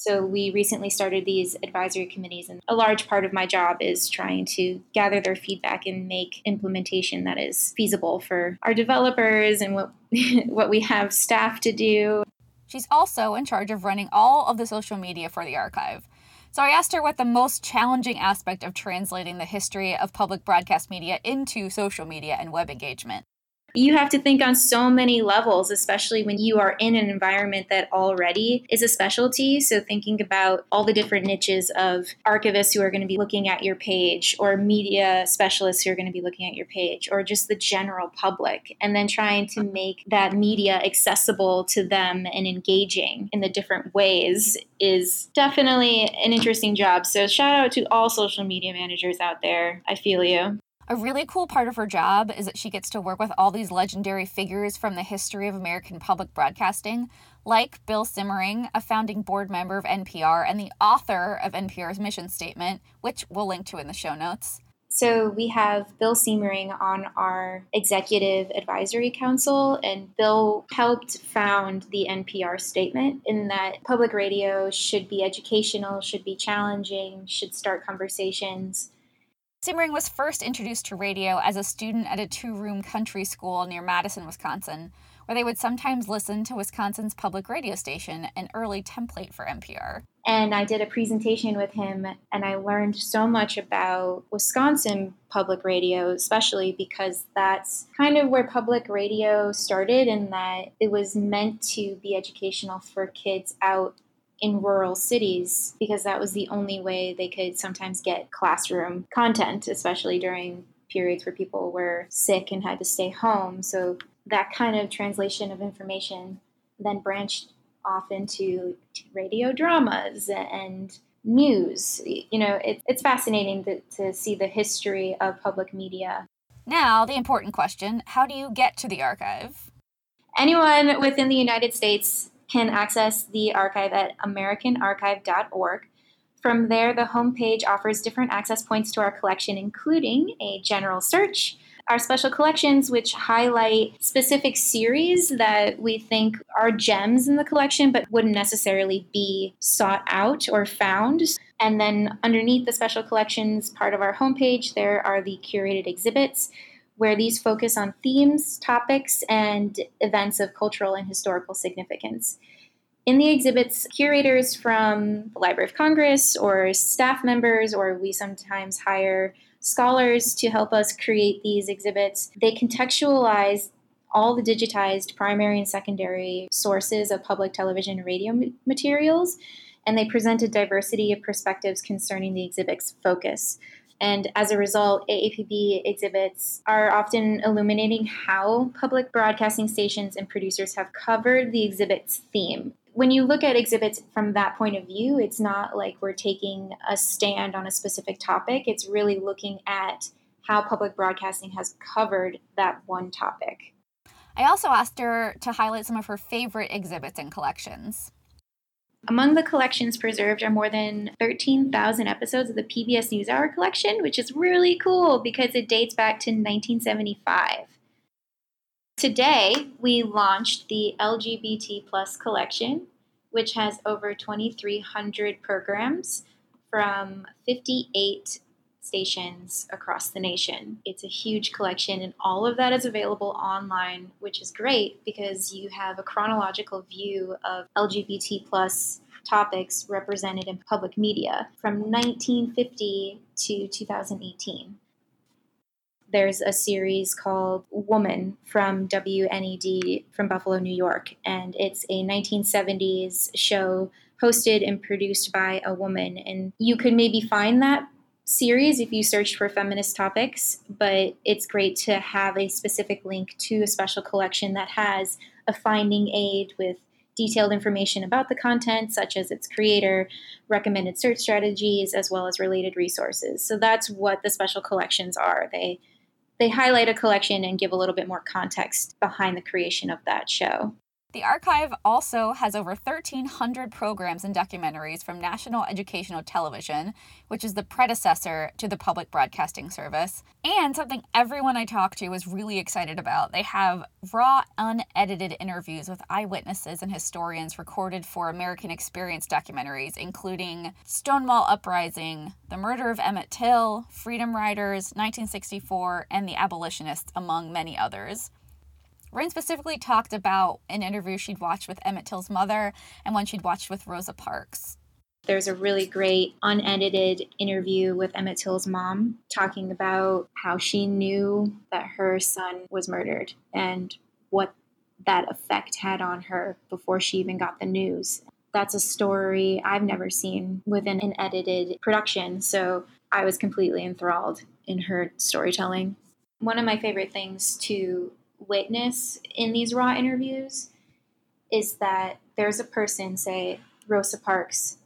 D: So we recently started these advisory committees, and a large part of my job is trying to gather their feedback and make implementation that is feasible for our developers and what <laughs> what we have staff to do.
E: She's also in charge of running all of the social media for the archive. So I asked her what the most challenging aspect of translating the history of public broadcast media into social media and web engagement
D: you have to think on so many levels, especially when you are in an environment that already is a specialty. So, thinking about all the different niches of archivists who are going to be looking at your page, or media specialists who are going to be looking at your page, or just the general public, and then trying to make that media accessible to them and engaging in the different ways is definitely an interesting job. So, shout out to all social media managers out there. I feel you.
E: A really cool part of her job is that she gets to work with all these legendary figures from the history of American public broadcasting, like Bill Siemering, a founding board member of NPR and the author of NPR's mission statement, which we'll link to in the show notes.
D: So we have Bill Siemering on our executive advisory council, and Bill helped found the NPR statement in that public radio should be educational, should be challenging, should start conversations
E: Siemering was first introduced to radio as a student at a two room country school near Madison, Wisconsin, where they would sometimes listen to Wisconsin's public radio station, an early template for NPR.
D: And I did a presentation with him, and I learned so much about Wisconsin public radio, especially because that's kind of where public radio started, and that it was meant to be educational for kids out in rural cities because that was the only way they could sometimes get classroom content, especially during periods where people were sick and had to stay home. So that kind of translation of information then branched off into radio dramas and news. You know, it, it's fascinating to, to see the history of public media.
E: Now, the important question how do you get to the archive?
D: Anyone within the United States can access the archive at americanarchive.org. From there, the homepage offers different access points to our collection, including a general search, our special collections, which highlight specific series that we think are gems in the collection but wouldn't necessarily be sought out or found. And then underneath the special collections part of our homepage, there are the curated exhibits, where these focus on themes, topics, and events of cultural and historical significance. In the exhibits, curators from the Library of Congress or staff members, or we sometimes hire scholars to help us create these exhibits. They contextualize all the digitized primary and secondary sources of public television and radio materials, and they present a diversity of perspectives concerning the exhibit's focus. And as a result, AAPB exhibits are often illuminating how public broadcasting stations and producers have covered the exhibit's theme when you look at exhibits from that point of view, it's not like we're taking a stand on a specific topic. It's really looking at how public broadcasting has covered that one topic.
E: I also asked her to highlight some of her favorite exhibits and collections.
D: Among the collections preserved are more than 13,000 episodes of the PBS NewsHour collection, which is really cool because it dates back to 1975. Today, we launched the LGBT plus collection, which has over 2,300 programs from 58 stations across the nation. It's a huge collection, and all of that is available online, which is great because you have a chronological view of LGBT plus topics represented in public media from 1950 to 2018 there's a series called Woman from WNED from Buffalo, New York, and it's a 1970s show hosted and produced by a woman. And you could maybe find that series if you search for feminist topics, but it's great to have a specific link to a special collection that has a finding aid with detailed information about the content, such as its creator, recommended search strategies, as well as related resources. So that's what the special collections are. They they highlight a collection and give a little bit more context behind the creation of that show.
E: The archive also has over 1,300 programs and documentaries from National Educational Television, which is the predecessor to the Public Broadcasting Service, and something everyone I talked to was really excited about. They have raw, unedited interviews with eyewitnesses and historians recorded for American Experience documentaries, including Stonewall Uprising, the murder of Emmett Till, Freedom Riders, 1964, and the abolitionists, among many others. Ryn specifically talked about an interview she'd watched with Emmett Till's mother and one she'd watched with Rosa Parks.
D: There's a really great unedited interview with Emmett Till's mom talking about how she knew that her son was murdered and what that effect had on her before she even got the news. That's a story I've never seen within an edited production, so I was completely enthralled in her storytelling. One of my favorite things to witness in these raw interviews is that there's a person, say Rosa Parks,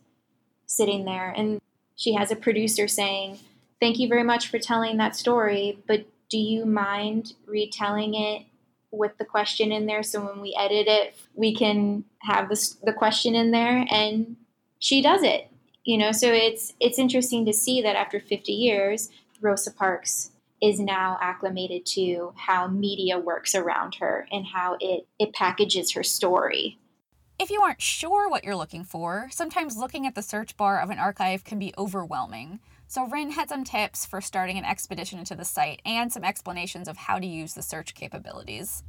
D: sitting there, and she has a producer saying, Thank you very much for telling that story, but do you mind retelling it with the question in there so when we edit it, we can have the, the question in there? And she does it. You know, so it's it's interesting to see that after 50 years, Rosa Parks is now acclimated to how media works around her and how it, it packages her story.
E: If you aren't sure what you're looking for, sometimes looking at the search bar of an archive can be overwhelming. So, Ryn had some tips for starting an expedition into the site and some explanations of how to use the search capabilities.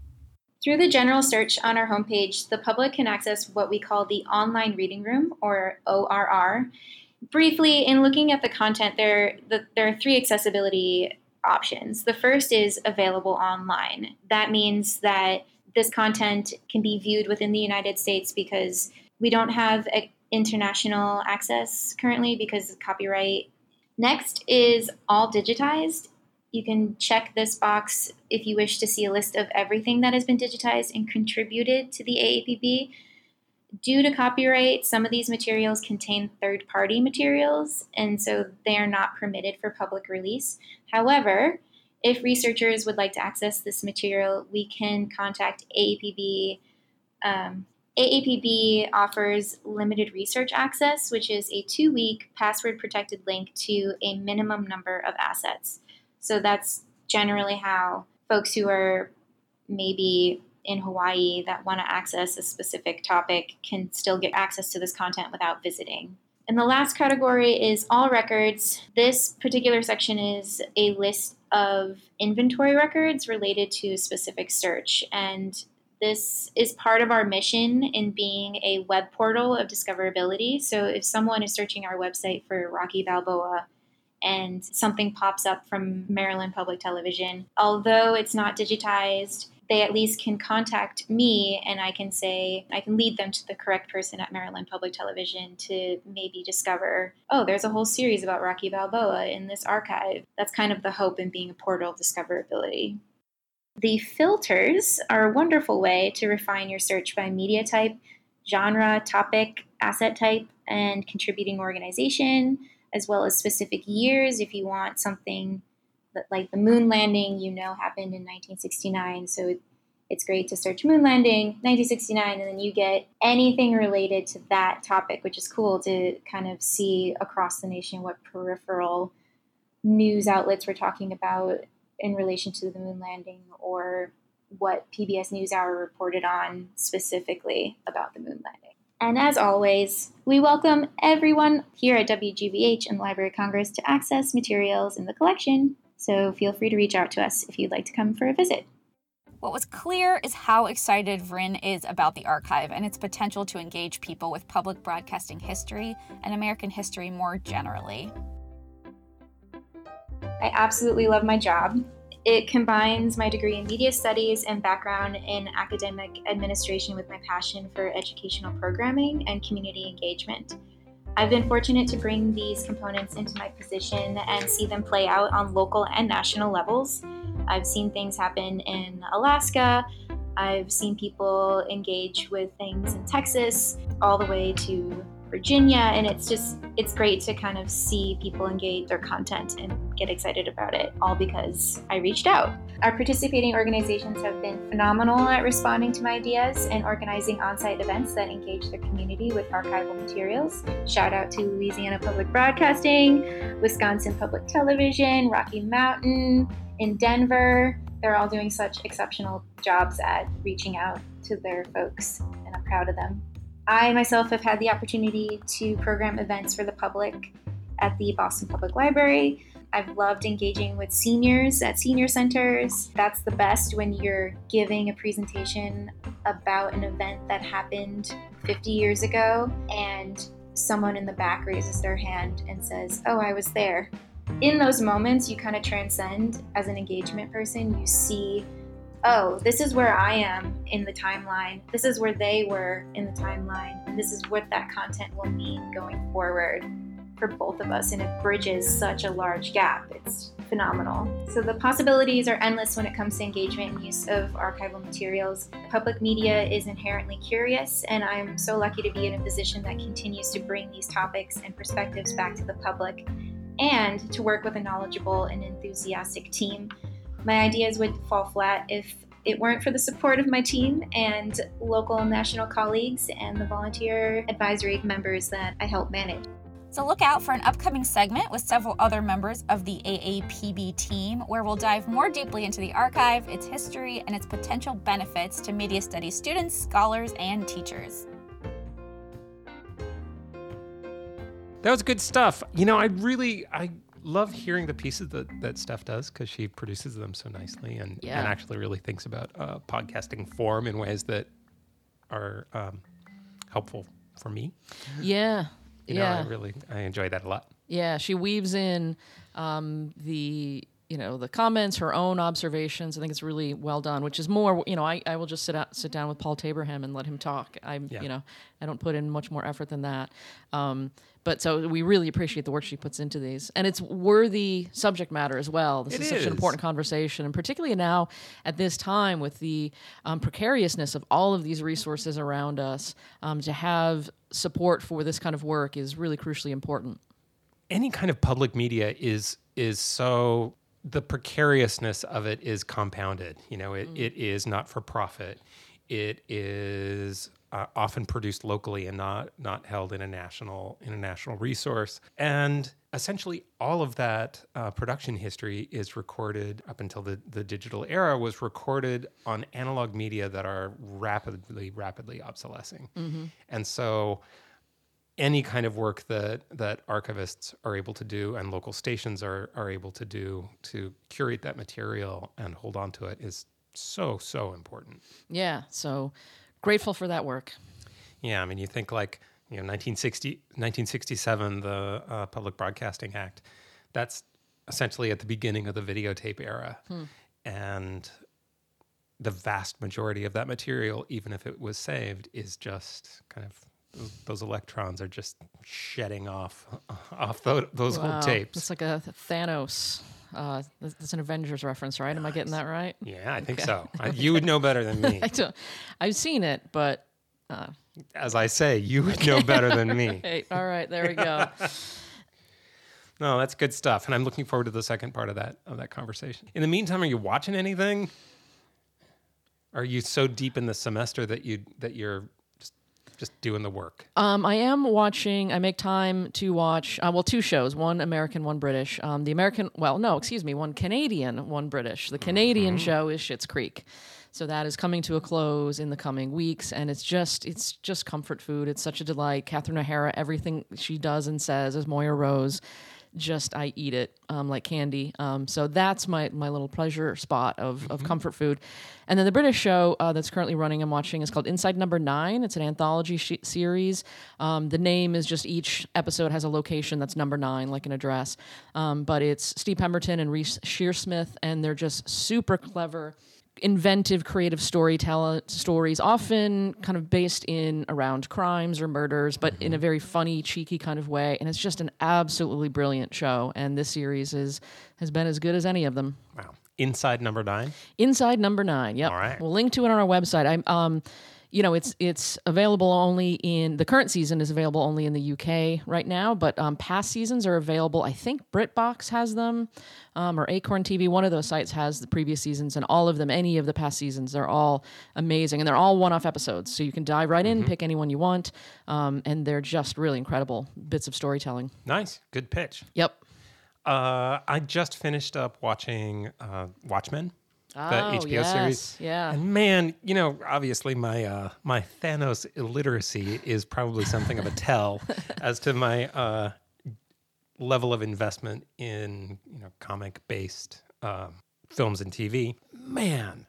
D: Through the general search on our homepage, the public can access what we call the Online Reading Room, or ORR. Briefly, in looking at the content, there, the, there are three accessibility options. The first is available online. That means that this content can be viewed within the United States because we don't have international access currently because of copyright. Next is all digitized. You can check this box if you wish to see a list of everything that has been digitized and contributed to the AAPB. Due to copyright, some of these materials contain third party materials, and so they are not permitted for public release. However, if researchers would like to access this material, we can contact AAPB um, AAPB offers limited research access, which is a two week password protected link to a minimum number of assets. So that's generally how folks who are maybe in Hawaii that want to access a specific topic can still get access to this content without visiting. And the last category is all records. This particular section is a list of inventory records related to a specific search. And this is part of our mission in being a web portal of discoverability. So if someone is searching our website for Rocky Balboa and something pops up from Maryland Public Television, although it's not digitized, they at least can contact me and I can say, I can lead them to the correct person at Maryland Public Television to maybe discover, oh, there's a whole series about Rocky Balboa in this archive. That's kind of the hope in being a portal of discoverability. The filters are a wonderful way to refine your search by media type, genre, topic, asset type, and contributing organization, as well as specific years if you want something like the moon landing, you know, happened in 1969. So it's great to search moon landing 1969, and then you get anything related to that topic, which is cool to kind of see across the nation what peripheral news outlets were talking about in relation to the moon landing or what PBS NewsHour reported on specifically about the moon landing. And as always, we welcome everyone here at WGBH and the Library of Congress to access materials in the collection so feel free to reach out to us if you'd like to come for a visit.
E: What was clear is how excited Ryn is about the archive and its potential to engage people with public broadcasting history and American history more generally.
D: I absolutely love my job. It combines my degree in media studies and background in academic administration with my passion for educational programming and community engagement. I've been fortunate to bring these components into my position and see them play out on local and national levels. I've seen things happen in Alaska. I've seen people engage with things in Texas, all the way to Virginia, and it's just it's great to kind of see people engage their content and get excited about it, all because I reached out. Our participating organizations have been phenomenal at responding to my ideas and organizing on-site events that engage their community with archival materials. Shout out to Louisiana Public Broadcasting, Wisconsin Public Television, Rocky Mountain, in Denver. They're all doing such exceptional jobs at reaching out to their folks, and I'm proud of them. I myself have had the opportunity to program events for the public at the Boston Public Library. I've loved engaging with seniors at senior centers. That's the best when you're giving a presentation about an event that happened 50 years ago and someone in the back raises their hand and says, Oh, I was there. In those moments, you kind of transcend as an engagement person. You see oh, this is where I am in the timeline. This is where they were in the timeline. This is what that content will mean going forward for both of us. And it bridges such a large gap. It's phenomenal. So the possibilities are endless when it comes to engagement and use of archival materials. Public media is inherently curious, and I'm so lucky to be in a position that continues to bring these topics and perspectives back to the public and to work with a knowledgeable and enthusiastic team my ideas would fall flat if it weren't for the support of my team and local and national colleagues and the volunteer advisory members that I help manage.
E: So look out for an upcoming segment with several other members of the AAPB team where we'll dive more deeply into the archive, its history, and its potential benefits to media studies students, scholars, and teachers.
B: That was good stuff. You know, I really I love hearing the pieces that, that Steph does because she produces them so nicely and,
A: Yeah.
B: and actually really thinks about uh, podcasting form in ways that are um, helpful for me.
A: Yeah.
B: You know,
A: yeah.
B: I really I enjoy that a lot.
A: Yeah, she weaves in um, the you know the comments, her own observations. I think it's really well done. Which is more, you know, I, I will just sit out, sit down with Paul Taberham and let him talk. I
B: Yeah.
A: you know I don't put in much more effort than that. Um, but so we really appreciate the work she puts into these, and it's worthy subject matter as well. This
B: It
A: is such an important conversation, and particularly now at this time with the um, precariousness of all of these resources around us, um, to have support for this kind of work is really crucially important.
B: any kind of public media is is so the precariousness of it is compounded. You know, it, it is not for profit. It is uh, often produced locally and not not held in a national in a national resource. And essentially, all of that uh, production history is recorded up until the the digital era was recorded on analog media that are rapidly rapidly obsolescing. And so any kind of work that that archivists are able to do and local stations are are able to do to curate that material and hold on to it is so so important.
A: Yeah. So grateful for that work.
B: Yeah, I mean you think like, you know 1960 1967 the uh, Public Broadcasting Act. That's essentially at the beginning of the videotape era. And the vast majority of that material even if it was saved is just kind of those electrons are just shedding off <laughs> off thho- those
A: Wow.
B: old tapes.
A: It's like a Thanos. Uh, that's an Avengers reference, right? Am I getting that right?
B: Yeah, I think so. I, <laughs> you would know better than me. <laughs>
A: I don't, I've seen it, but
B: As I say, you would know better than me.
A: hey, all right, there we go.
B: No, that's good stuff, and I'm looking forward to the second part of that of that conversation. In the meantime, are you watching anything? Are you so deep in the semester that you that you're just doing the work?
A: Um, I am watching. I make time to watch. Uh, well, two shows: one American, one British. Um, the American, well, no, excuse me, one Canadian, one British. The Canadian show is Schitt's Creek, so that is coming to a close in the coming weeks, and it's just it's just comfort food. It's such a delight. Catherine O'Hara, everything she does and says as Moira Rose. Just I eat it um, like candy. Um, so that's my my little pleasure spot of, of comfort food. And then the British show uh, that's currently running I'm watching is called Inside Number Nine. It's an anthology sh- series. Um, the name is just each episode has a location that's number nine, like an address. Um, but it's Steve Pemberton and Reece Shearsmith, and they're just super clever inventive creative storytelling stories often kind of based in around crimes or murders but in a very funny cheeky kind of way and it's just an absolutely brilliant show and this series is has been as good as any of them
B: Wow. Inside number nine.
A: Inside Number Nine. Yep.
B: All right.
A: We'll link to it on our website. I'm, um, you know, it's it's available only in the current season is available only in the UK right now, but um, past seasons are available. I think BritBox has them, um, or Acorn TV. One of those sites has the previous seasons, and all of them, any of the past seasons, they're all amazing, and they're all one-off episodes. So you can dive right in, pick anyone you want, um, and they're just really incredible bits of storytelling.
B: Nice. Good pitch.
A: Yep.
B: Uh, I just finished up watching uh, Watchmen, the
A: Oh,
B: HBO
A: yes.
B: series.
A: Yeah.
B: And man, you know, obviously my uh, my Thanos illiteracy is probably something of a <laughs> tell as to my uh, level of investment in you know comic based um, films and TV. Man,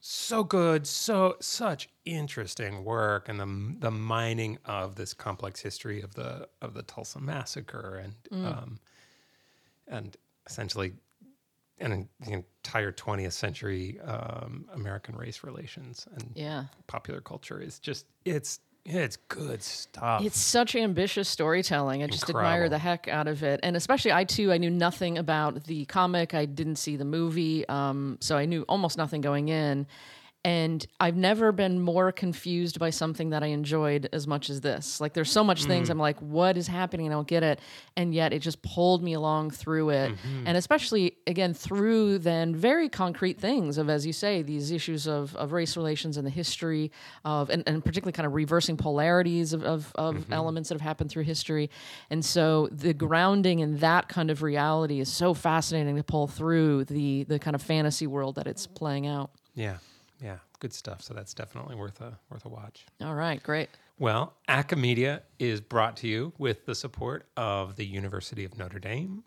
B: so good, so such interesting work, and the the mining of this complex history of the of the Tulsa massacre and um, and essentially and the entire 20th century um, American race relations and
A: Yeah.
B: popular culture is just it's it's good stuff.
A: It's such ambitious storytelling. I just admire the heck out of it. And especially I too, I knew nothing about the comic. I didn't see the movie. Um, so I knew almost nothing going in. And I've never been more confused by something that I enjoyed as much as this. Like there's so much mm. things I'm like, what is happening? I don't get it. And yet it just pulled me along through it. Mm-hmm. And especially again through then very concrete things of, as you say, these issues of, of race relations and the history of and, and particularly kind of reversing polarities of, of, of mm-hmm. elements that have happened through history. And so the grounding in that kind of reality is so fascinating to pull through the the kind of fantasy world that it's playing out.
B: yeah, yeah, good stuff. So that's definitely worth a worth a watch.
A: All right, great.
B: Well, ACA Media is brought to you with the support of the University of Notre Dame,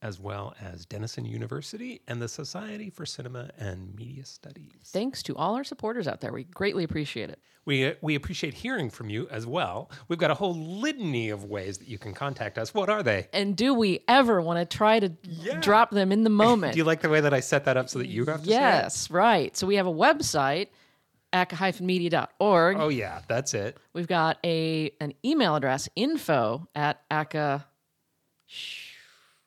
B: as well as Denison University and the Society for Cinema and Media Studies.
A: Thanks to all our supporters out there. We greatly appreciate it.
B: We, uh, we appreciate hearing from you as well. We've got a whole litany of ways that you can contact us. What are they?
A: And do we ever want to try to drop them in the <laughs> moment?
B: Do you like the way that I set that up so that you have to say
A: yes, right. So we have a website, aca-media.org.
B: Oh yeah, that's it.
A: We've got a an email address, info at aca.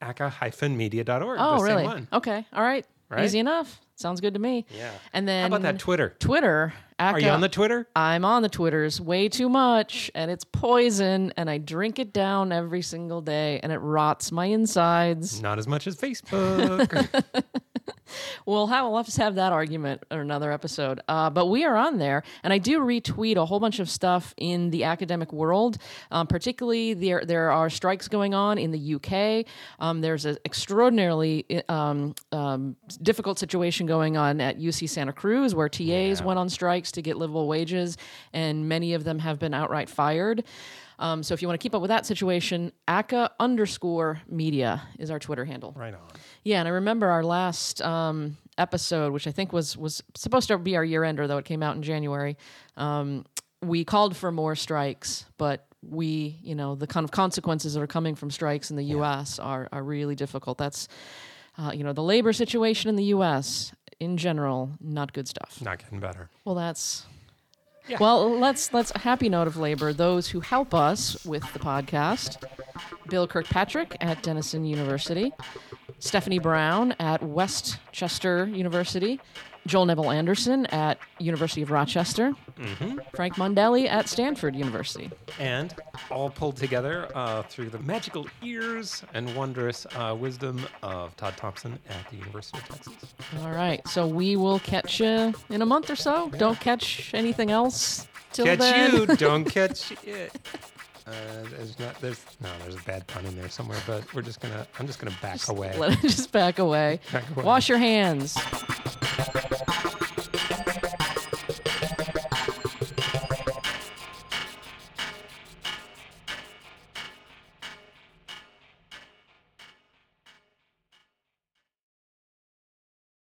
B: aca-media.org.
A: Oh, really?
B: One.
A: Okay. All right.
B: Right?
A: Easy enough. Sounds good to me.
B: Yeah.
A: And then
B: How about that Twitter?
A: Twitter.
B: Are you on the Twitter?
A: I'm on the Twitters way too much, and it's poison, and I drink it down every single day, and it rots my insides.
B: Not as much as Facebook. <laughs> <laughs> <laughs>
A: We'll have, we'll have to have that argument or another episode. Uh, but we are on there, and I do retweet a whole bunch of stuff in the academic world. Um, particularly, there there are strikes going on in the UK. Um, there's an extraordinarily um, um, difficult situation going on at UC Santa Cruz, where TAs went on strikes to get livable wages, and many of them have been outright fired. Um, so if you want to keep up with that situation, ACA underscore media is our Twitter handle.
B: Right on.
A: Yeah, and I remember our last um, episode, which I think was was supposed to be our year ender, though it came out in January. Um, we called for more strikes, but we, you know, the kind of consequences that are coming from strikes in the U.S. are are really difficult. That's, uh, you know, the labor situation in the U.S. in general, not good stuff.
B: Not getting better.
A: Well, that's. Well, let's let's a happy note of labor. Those who help us with the podcast: Bill Kirkpatrick at Denison University, Stephanie Brown at West Chester University, Joel Neville Anderson at University of Rochester, Frank Mondelli at Stanford University.
B: And all pulled together uh, through the magical ears and wondrous uh, wisdom of Todd Thompson at the University of Texas.
A: All right, so we will catch you in a month or so. Don't catch anything else till
B: catch
A: then.
B: you, don't <laughs> catch it. Uh, there's not. There's no. There's a bad pun in there somewhere, but we're just gonna. I'm just gonna back away.
A: Let it <laughs> just back away.
B: Back away.
A: Wash your hands.